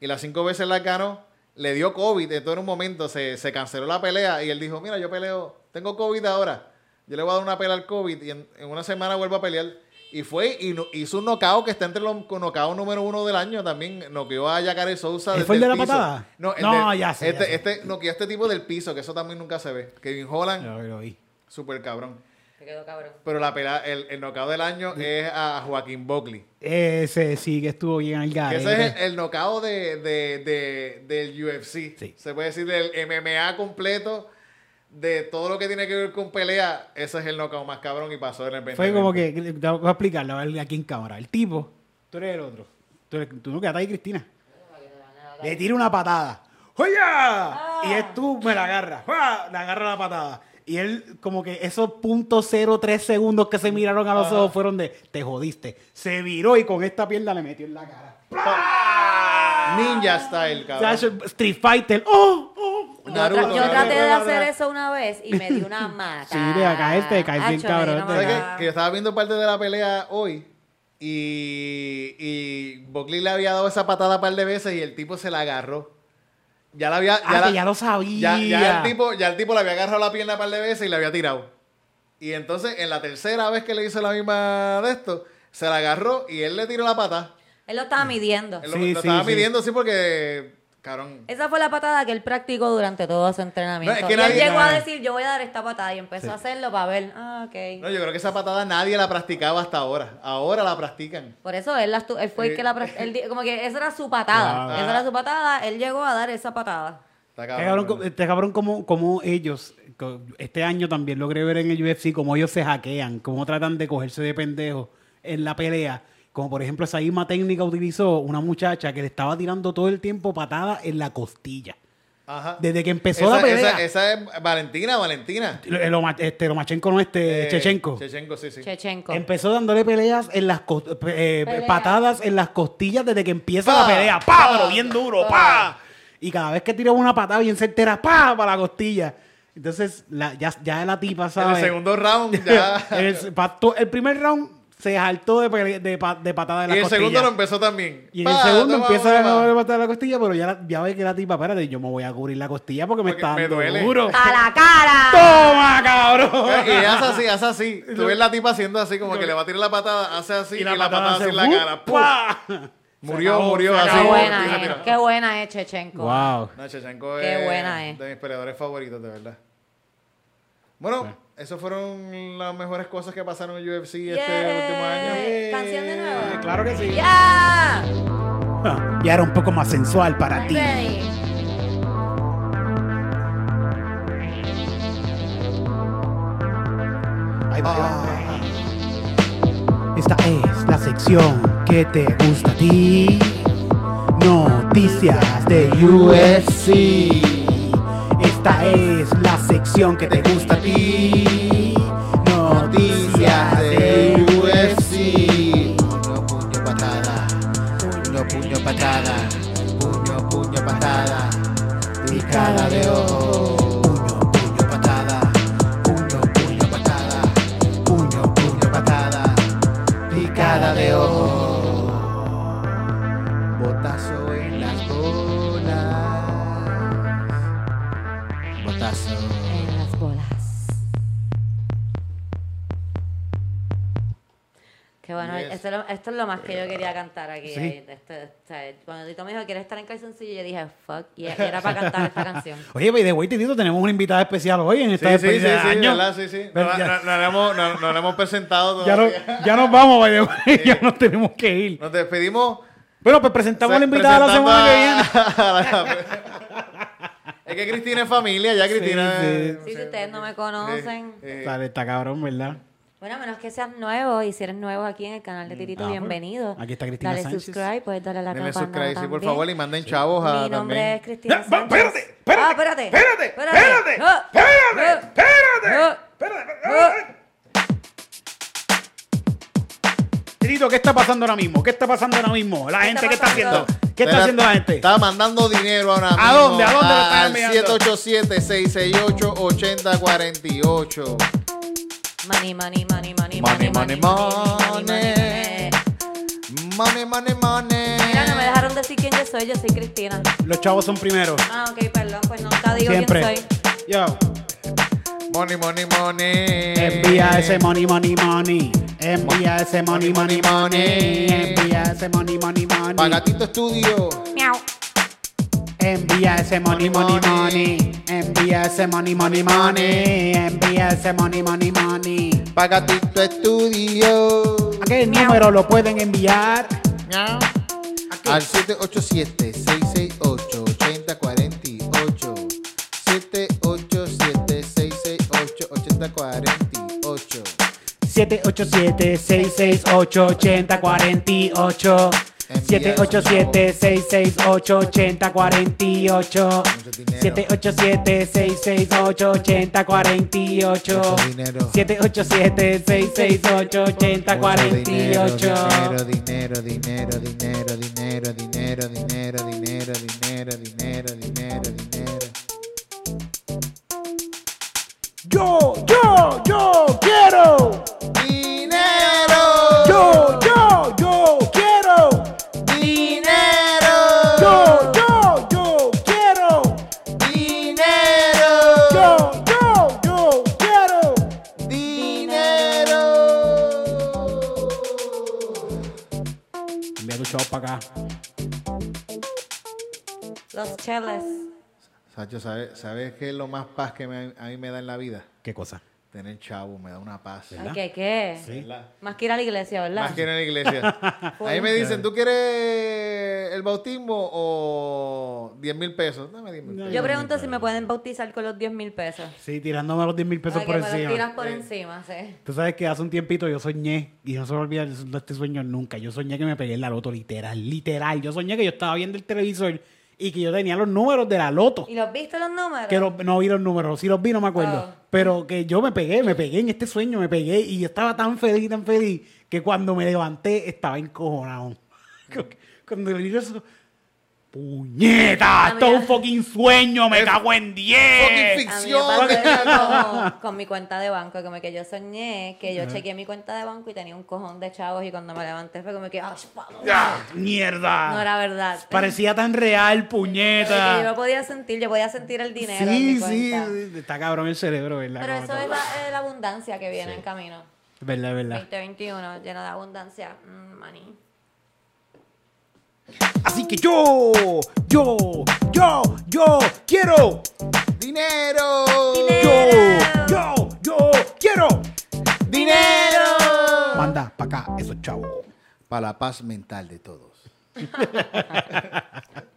Y las cinco veces las ganó. Le dio COVID. Entonces en un momento se, se canceló la pelea. Y él dijo, mira, yo peleo, tengo COVID ahora. Yo le voy a dar una pelea al COVID. Y en, en una semana vuelvo a pelear. Y fue y no- hizo un knockout que está entre los knockouts número uno del año. También noqueó a Jacare Sousa. ¿Él desde fue el de la piso. patada? No, el No, de- ya sé, Este, ya sé. este noqueó a este tipo del piso, que eso también nunca se ve. Kevin Holland, Lo, lo vi. súper cabrón. Se quedó cabrón. Pero la pelea, el, el knockout del año es a Joaquín Buckley. Ese sí que estuvo bien al garete. ese es el, el knockout de, de, de- del UFC. Sí. Se puede decir del MMA completo. De todo lo que tiene que ver con pelea, ese es el knockout más cabrón y pasó en el 20. Fue como que, te voy a explicarlo a ver aquí en cámara. El tipo, tú eres el otro. Tú, eres, tú no quedaste ahí, Cristina. Le tira una patada. ¡Oya! Y él tú me la agarras. ¡Fua! Le agarra la patada. Y él, como que esos puntos 03 segundos que se miraron a los ojos fueron de te jodiste. Se viró y con esta pierna le metió en la cara. Ninja style, cabrón. Street Fighter. ¡Oh! Yo, Naruto, tra- yo Naruto. traté de hacer eso una vez y me di una mata. Sí, te caíste, caíste bien Acho, me di cabrón, una te ¿Sabes qué? Que yo estaba viendo parte de la pelea hoy y, y Buckley le había dado esa patada un par de veces y el tipo se la agarró. Ya la había. Ah, la- que ya lo sabía. Ya, ya el tipo, ya el tipo le había agarrado la pierna un par de veces y le había tirado. Y entonces, en la tercera vez que le hizo la misma de esto, se la agarró y él le tiró la pata. Él lo estaba midiendo. Él lo, Sí, lo sí, estaba sí. midiendo así porque, cabrón. Esa fue la patada que él practicó durante todo su entrenamiento. No, es que y nadie- él llegó a decir, yo voy a dar esta patada y empezó a hacerlo para ver, ah, ok. No, yo creo que esa patada nadie la practicaba hasta ahora. Ahora la practican. Por eso él, la él fue el que la... él como que esa era su patada. Claro. Esa era su patada. Él llegó a dar esa patada. Está Este cabrón, este cabrón como, como ellos, este año también logré ver en el UFC, como ellos se hackean, cómo tratan de cogerse de pendejos en la pelea. Como por ejemplo esa misma técnica utilizó una muchacha que le estaba tirando todo el tiempo patadas en la costilla. Ajá. Desde que empezó esa, la pelea. Esa, esa es Valentina, Valentina. Lo- eh, Loma- este, Lomachenko no, este, Eh, Chechenko. Chechenko, sí, sí. Chechenko. Empezó dándole peleas en las eh, Pelea. patadas en las costillas desde que empieza Pa, la pelea. ¡Pa! pa, pero bien duro, pa. ¡pa! Y cada vez que tiraba una patada bien certera, ¡pa! para la costilla. Entonces, la- ya, ya la tipa En sabe. el segundo round ya. el primer round se saltó de, de, de patada de Y la el costilla. segundo lo empezó también. Y en el segundo empieza de toma. nuevo de patada de la costilla, pero ya, la- ya ve que la tipa, espérate, yo me voy a cubrir la costilla porque me Porque está me dando duele. duro. ¡A la cara! ¡Toma, cabrón! Y haz así, haz así. Tú ves la tipa haciendo así, como que le va a tirar la patada, hace así y la, patada así hace en la cara. Murió, acabó, murió así. ¡Qué buena y es! ¡Qué buena es Chechenko! Wow. No, Chechenko Qué es buena es. de mis peleadores favoritos, de verdad. Bueno, esas fueron las mejores cosas que pasaron en UFC este Yeah. último año. ¿Canción de nuevo? Eh, Claro que sí. ¡Ya! Ya era un poco más sensual para ti. Ready. Ahí va. Esta es la sección que te gusta a ti. Noticias de UFC. Esta es la sección que te gusta a ti. Noticias de UFC. Puño, puño, patada. Puño, puño, patada. Puño, puño, patada. Picada de ojo. Yes. esto, es lo, esto es lo más que yo quería cantar aquí. Sí. o sea, cuando Tito me dijo, ¿quieres estar en calzoncillo? Yo dije, fuck, y, era para cantar esta canción. Oye, by the way, Titito, tenemos una invitada especial hoy en Sí, esta sí, sí, despedida sí, de año. Sí, sí. No, no, no le hemos, no, no le hemos presentado Ya, no- todavía. ya nos vamos, by the way. ya nos tenemos que ir. Nos despedimos. Bueno, pues presentamos a la invitada la semana que viene. la- es que Cristina es familia, ya Cristina. sí. es- Sí, si ustedes no me conocen. Eh, eh, Dale, está cabrón, ¿verdad? Bueno, a menos que seas nuevo y si eres nuevo aquí en el canal de Titito, Ah, bienvenido. aquí está Cristina Dale Sánchez. subscribe, puedes darle a la Denle campana subscribe, sí, por favor, y manden chavos a Mi nombre también. es Cristina Sánchez. espérate, espérate, Ah, espérate. espérate, Espérate. espérate, Ah, espérate, ah, espérate, ah. Titito, ¿qué está pasando ahora mismo? ¿Qué está pasando ahora mismo? La ¿Qué gente, ¿qué está haciendo? ¿Qué está haciendo la gente? Está mandando dinero ahora mismo. ¿A dónde? ¿A dónde lo están Al enviando? 787-668-8048. Money, money, money, money, Money, money, money, money, money. Money, money, money. Mira, no me dejaron decir quién yo soy, yo soy Cristina. Los chavos son primero. Ah, ok, perdón, pues nunca digo Siempre. quién soy. Yo, Money, money, money. envía ese money, money, money. Envía ese money, money, money. Envía ese money, money, money. Pagatito Estudio. Miau. Envía ese money, money, money. Envía ese money, money, money. Envía ese money, money, money. Pagatito Estudio. ¿A qué número lo pueden enviar? Al 787-668-8048. 787-668-8048. 787-668-8048. 787-668-8048. 787-668-8048. dinero. 787-668-8048. Dinero, dinero, dinero, dinero, dinero, dinero, dinero, dinero, dinero, dinero, dinero, dinero. Yo, yo, yo quiero. Sacho, ¿sabes, ¿sabes qué es lo más paz que me- a mí me da en la vida? ¿Qué cosa? Tener chavo, me da una paz. ¿Verdad? ¿Qué, qué? ¿Verdad? Más que ir a la iglesia, ¿verdad? Más que en la iglesia. a mí me dicen, ¿tú quieres el bautismo o 10 mil pesos? Dame 10 mil pesos. Yo pregunto si me pueden bautizar con los 10 mil pesos. Sí, tirándome los 10 mil pesos por que me los encima. tiras por encima, sí. Tú sabes que hace un tiempito yo soñé, y no se me olvida de este sueño nunca, yo soñé que me pegué en la loto, literal, literal. Yo soñé que yo estaba viendo el televisor y que yo tenía los números de la loto. ¿Y los viste los números? Que los- no vi los números, si los vi no me acuerdo. Oh. Pero que yo me pegué, me pegué en este sueño, me pegué y yo estaba tan feliz, tan feliz, que cuando me levanté estaba encojonado. Cuando le digo eso, ¡Puñeta! Esto es un fucking sueño, me Es cago en fucking 10. A mí me ficción. con mi cuenta de banco, como que yo soñé que yo chequeé mi cuenta de banco y tenía un cojón de chavos y cuando me levanté fue como que, ¡ah! ¡Ah, ¡Mierda! No era verdad. Parecía tan real, yo puñeta. lo podía sentir, yo podía sentir el dinero en Sí, mi sí, está cabrón el cerebro, ¿verdad? Pero eso es la, la abundancia que viene en camino. Verdad, verdad. 2021, lleno de abundancia. Mm, money. Así que yo, yo, yo, yo quiero. ¡Dinero! Yo, yo, yo quiero. ¡Dinero! Manda para acá esos chavos. Para la paz mental de todos.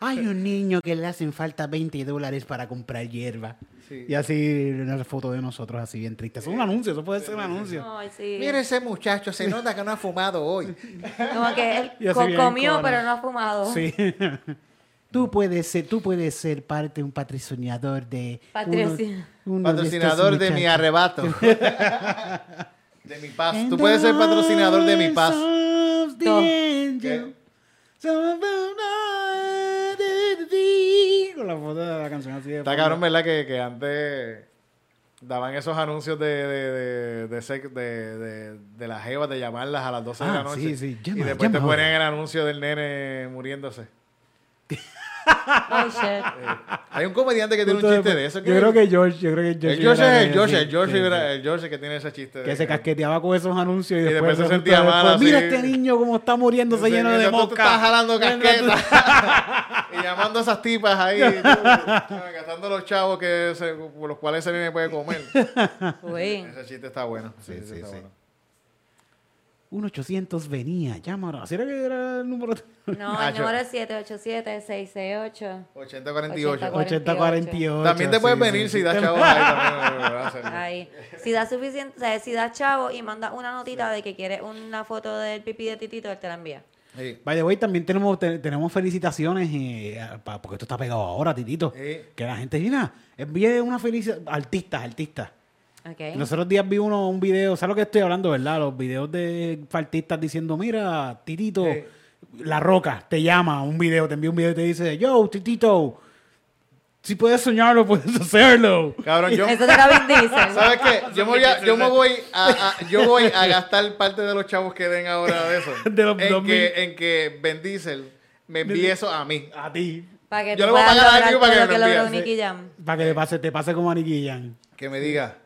Hay un niño que le hacen falta 20 dólares para comprar hierba. Sí. Y así una foto de nosotros así bien triste. Es un anuncio, eso puede ser un anuncio. Ay, sí. Mira ese muchacho, se nota que no ha fumado hoy. Como que él co- comió, pero no ha fumado. Sí. Tú puedes ser, tú puedes ser parte, un patrocinador de uno- uno Patrocinador de mi arrebato. De mi paz. Tú puedes ser patrocinador de mi paz. ¿Qué? Con la foto de la canción así de Está cabrón, ¿verdad? Que, que antes daban esos anuncios de, de, de, de, sex- de, de, de las jevas, de llamarlas a las 12 de Ah, la noche. sí, sí. Llama, y después te llama ponían ahora. el anuncio del nene muriéndose. Oh, shit. Eh, hay un comediante que tiene un chiste después- de eso. Yo creo que George, yo creo que George. el George es el de- George, el George, sí, era sí. el George que tiene ese chiste. Que de se casqueteaba con esos anuncios y, después después, se sentía mal, después, Mira este niño como está muriéndose Sí, lleno de tú mosca. estás jalando tú- casquetas y llamando a esas tipas ahí, tú, gastando los chavos que se- por los cuales se viene puede comer. Uy. Ese chiste está bueno. Sí, sí, está sí. Un 800 venía, llámanos. ¿Así era que era el número? No, Ah, el yo- número es 787-668. 8048. 8048. También te puedes sí, venir sí. si das chavos ahí. Si da suficiente, o sea, si das chavo y manda una notita de que quieres una foto del pipí de Titito, él te la envía. Sí. By the way, también tenemos, te- tenemos felicitaciones, eh, pa- porque esto está pegado ahora, Titito. Sí. Que la gente, mira, envíe una felicidad. Artistas, artistas. Ok. Los otros días vi uno, un video, ¿sabes lo que estoy hablando, verdad? Los videos de artistas diciendo, mira, Titito, Sí. La Roca te llama, un video, te envía un video y te dice, yo, Titito, si puedes soñarlo, puedes hacerlo. Cabrón, yo, Eso te. ¿sabes qué? Yo me voy a, yo me voy a, a- yo voy a gastar parte de los chavos que den ahora de eso. De los en, 2000. que, en que Ben Diesel me envíe eso a mí. A ti. Para que Yo le voy a pagar a alguien para que lo me que lo envíe. Para que le pase, te pase como a Nicky Jam. Que me diga.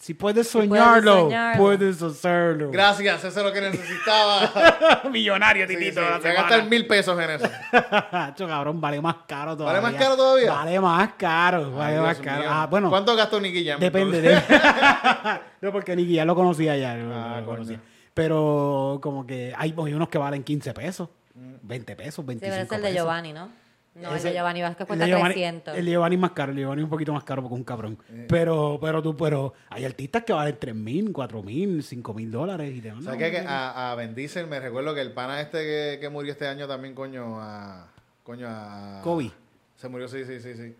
Si puedes puedes soñarlo, puedes hacerlo. Gracias, eso es lo que necesitaba. Millonario, Sí, Titito. sí, a semana. gastar mil pesos en eso. Hacho, cabrón, vale más caro todavía. más caro todavía? Vale más caro, vale Ay, más Dios caro. Ah, bueno, ¿Cuánto gastó Nicky Jam? depende de... no, porque Nicky ya lo conocía ya. Ah, lo conocía. Pero como que hay, hay unos que valen 15 pesos, 20 pesos, Sí, 25 pero es el de. Giovanni, ¿no? No, el Ese- de Giovanni Vázquez el cuesta de Giovanni- 300. El de Giovanni es más caro, el de Giovanni es un poquito más caro porque es un cabrón. Eh. Pero, pero tú, pero hay artistas que valen 3 mil, 4 mil, 5 mil dólares y te mandan ¿Sabes qué? Que a, a Ben Diesel me recuerdo que el pana este que, que murió este año también, coño, a... Coño, a... Kobe. Se murió, sí, sí, sí, sí.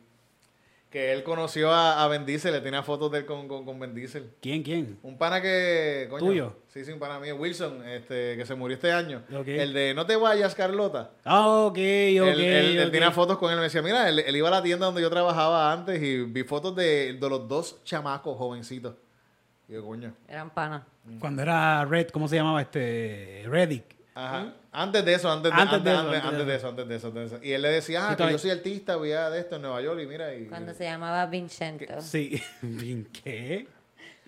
Que él conoció a, a Ben Diesel, le tenía fotos de él con, con, con Ben Diesel. ¿Quién, quién? Un pana que... Coño, ¿Tuyo? Sí, sí, un pana mío. Wilson, este, que se murió este año. El de No te vayas, Carlota. Ah, ok, ok. él, él- él tenía fotos con él. Me decía, mira, él, él iba a la tienda donde yo trabajaba antes y vi fotos de, de los dos chamacos jovencitos. Y yo, coño. Eran panas. Cuando era Red, ¿cómo se llamaba este? Reddick. Ajá. Antes de eso, antes de, Antes antes, de eso, antes- antes de antes eso, antes de eso, antes de eso. Y él le decía, ah, que yo soy artista, voy a de esto en Nueva York y mira. Y, Cuando se llamaba Vincento. Sí. ¿Vin qué?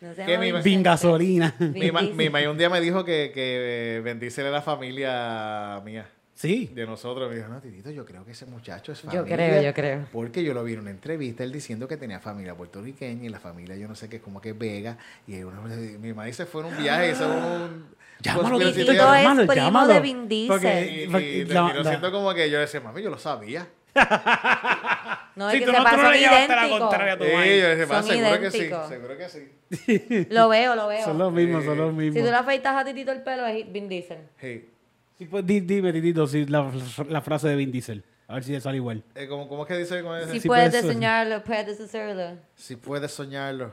No se ¿Qué llama mi-. Vin gasolina. Mi, mi ma un día me dijo que, que Ben Diesel era familia mía, Sí. de nosotros. Me dijo, no, Titito, yo creo que ese muchacho es Yo familia. creo, yo creo. Porque yo lo vi en una entrevista, él diciendo que tenía familia puertorriqueña y la familia, yo no sé qué, como que es Vega. Y uno- mi mamá dice, fue en un viaje, hizo un... Llámalo, conspiracy Titito es llámalo, primo llámalo. de Vin Diesel. Porque- Y, y terminó la- la- siendo como que yo decía, mami, yo lo sabía. No, Sí, es que tú se no, tú no pasan le llevaste la idénticos. contraria a tu Sí, madre. yo "Ah, Son seguro que sí, idénticos. seguro que sí. Lo veo, lo veo. Son los mismos, son los Si mismos. tú le afeitas a Titito el pelo, es Vin Diesel. Sí. Sí, pues, di- dime, Titito, si la, la frase de Vin Diesel. A ver si le sale igual. Eh, ¿cómo, ¿Cómo es que dice? ¿Cómo es? Si puedes puedes- soñarlo, puedes hacerlo. Si puedes soñarlo,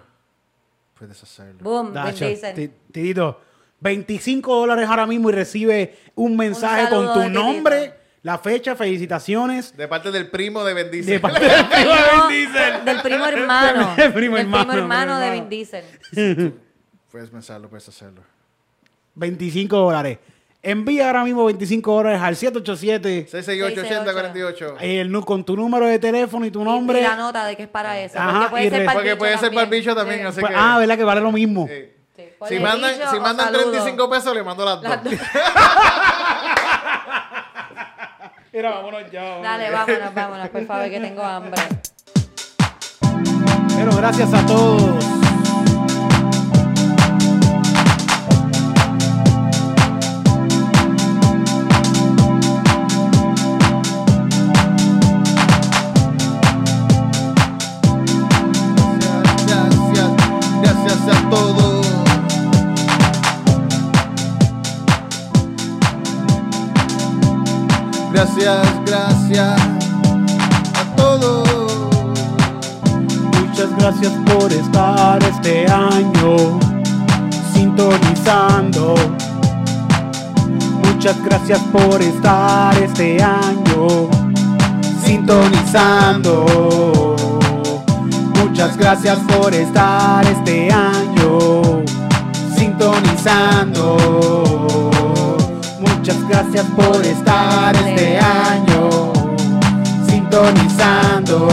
puedes hacerlo. Boom, Vin Diesel. Ti- Titito, 25 dólares ahora mismo y recibe un mensaje con tu Titito. nombre, La fecha, felicitaciones. De parte del primo de Ben Diesel. De parte del primo de Vin Diesel. Del primo hermano. Del primo hermano, primo hermano de Vin Diesel. Puedes pensarlo, puedes hacerlo. 25 dólares. Envía ahora mismo 25 dólares al 787 668-8048. el, nu- con tu número de teléfono y tu nombre. Y la nota de que es para eso. Ajá, porque puede y ser re- para Porque puede ser para el bicho también, Sí. así Pues, que... ah, ¿verdad? Que vale lo mismo. Sí. Sí. Si mandan, si mandan saludo. 35 pesos, le mando las dos. Las dos. Mira, vámonos ya. Dale, vámonos, vámonos, por favor, que tengo hambre. Pero gracias a todos. Gracias, gracias a todos. Muchas gracias por estar este año sintonizando. Muchas gracias por estar este año sintonizando. Muchas gracias por estar este año sintonizando. Muchas gracias por estar este año sintonizando.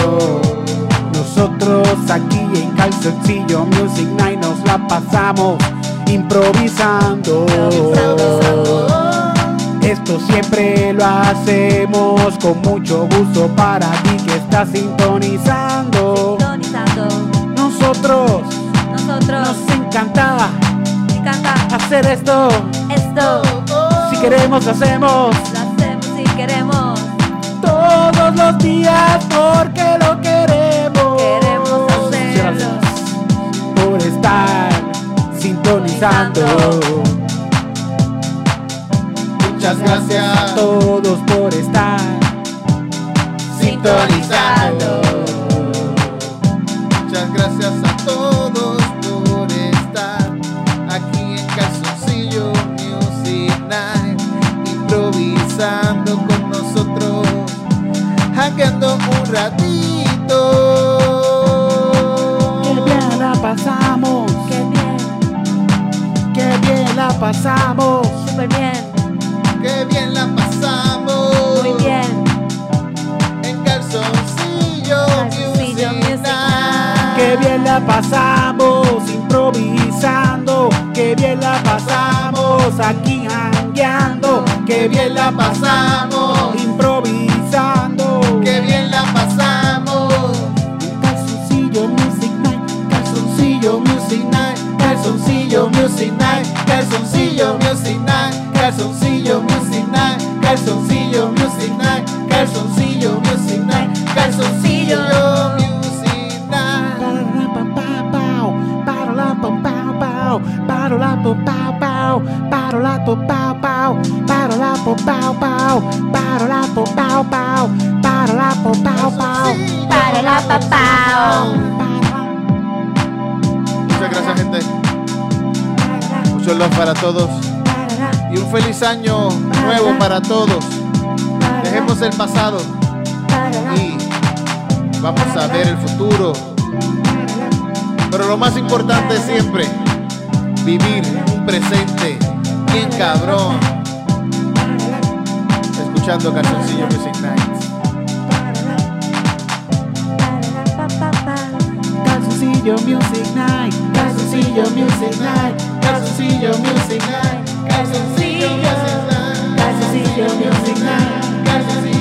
Nosotros aquí en Calzoncillo Music Night nos la pasamos improvisando. Esto siempre lo hacemos con mucho gusto para ti que estás sintonizando. Sintonizando. Nosotros Nosotros nos encanta encanta hacer esto. esto. Queremos, hacemos Lo hacemos si queremos. todos los días porque lo queremos. Queremos hacerlo. por estar sintonizando. Muchas A gracias. todos por estar Sintonizando. Muchas gracias a todos improvisando con nosotros, hackeando un ratito. Qué bien la pasamos, Qué bien, qué bien la pasamos. súper bien, Qué bien la pasamos. muy bien. En Calzoncillo, Calzoncillo Music Music Night. Qué bien la pasamos improvisando, qué bien la pasamos aquí qué bien la pasamos improvisando. Qué bien la pasamos. Calzoncillo Music Night, Calzoncillo Music Night, Calzoncillo Music Night, Calzoncillo Music Night, Calzoncillo Music Night, Calzoncillo Music Night, Calzoncillo Music Night, Calzoncillo Music Night. Para la papá. Muchas gracias gente, mucho love para todos y un feliz año nuevo para todos. Dejemos el pasado y vamos a ver el futuro. Pero lo más importante es siempre vivir un presente bien cabrón. escuchando Calzoncillo Music Nights. Calzoncillo Music Night, Calzoncillo Music Night, Calzoncillo Music Night, Calzoncillo Music Night, Music Night, Calzoncillo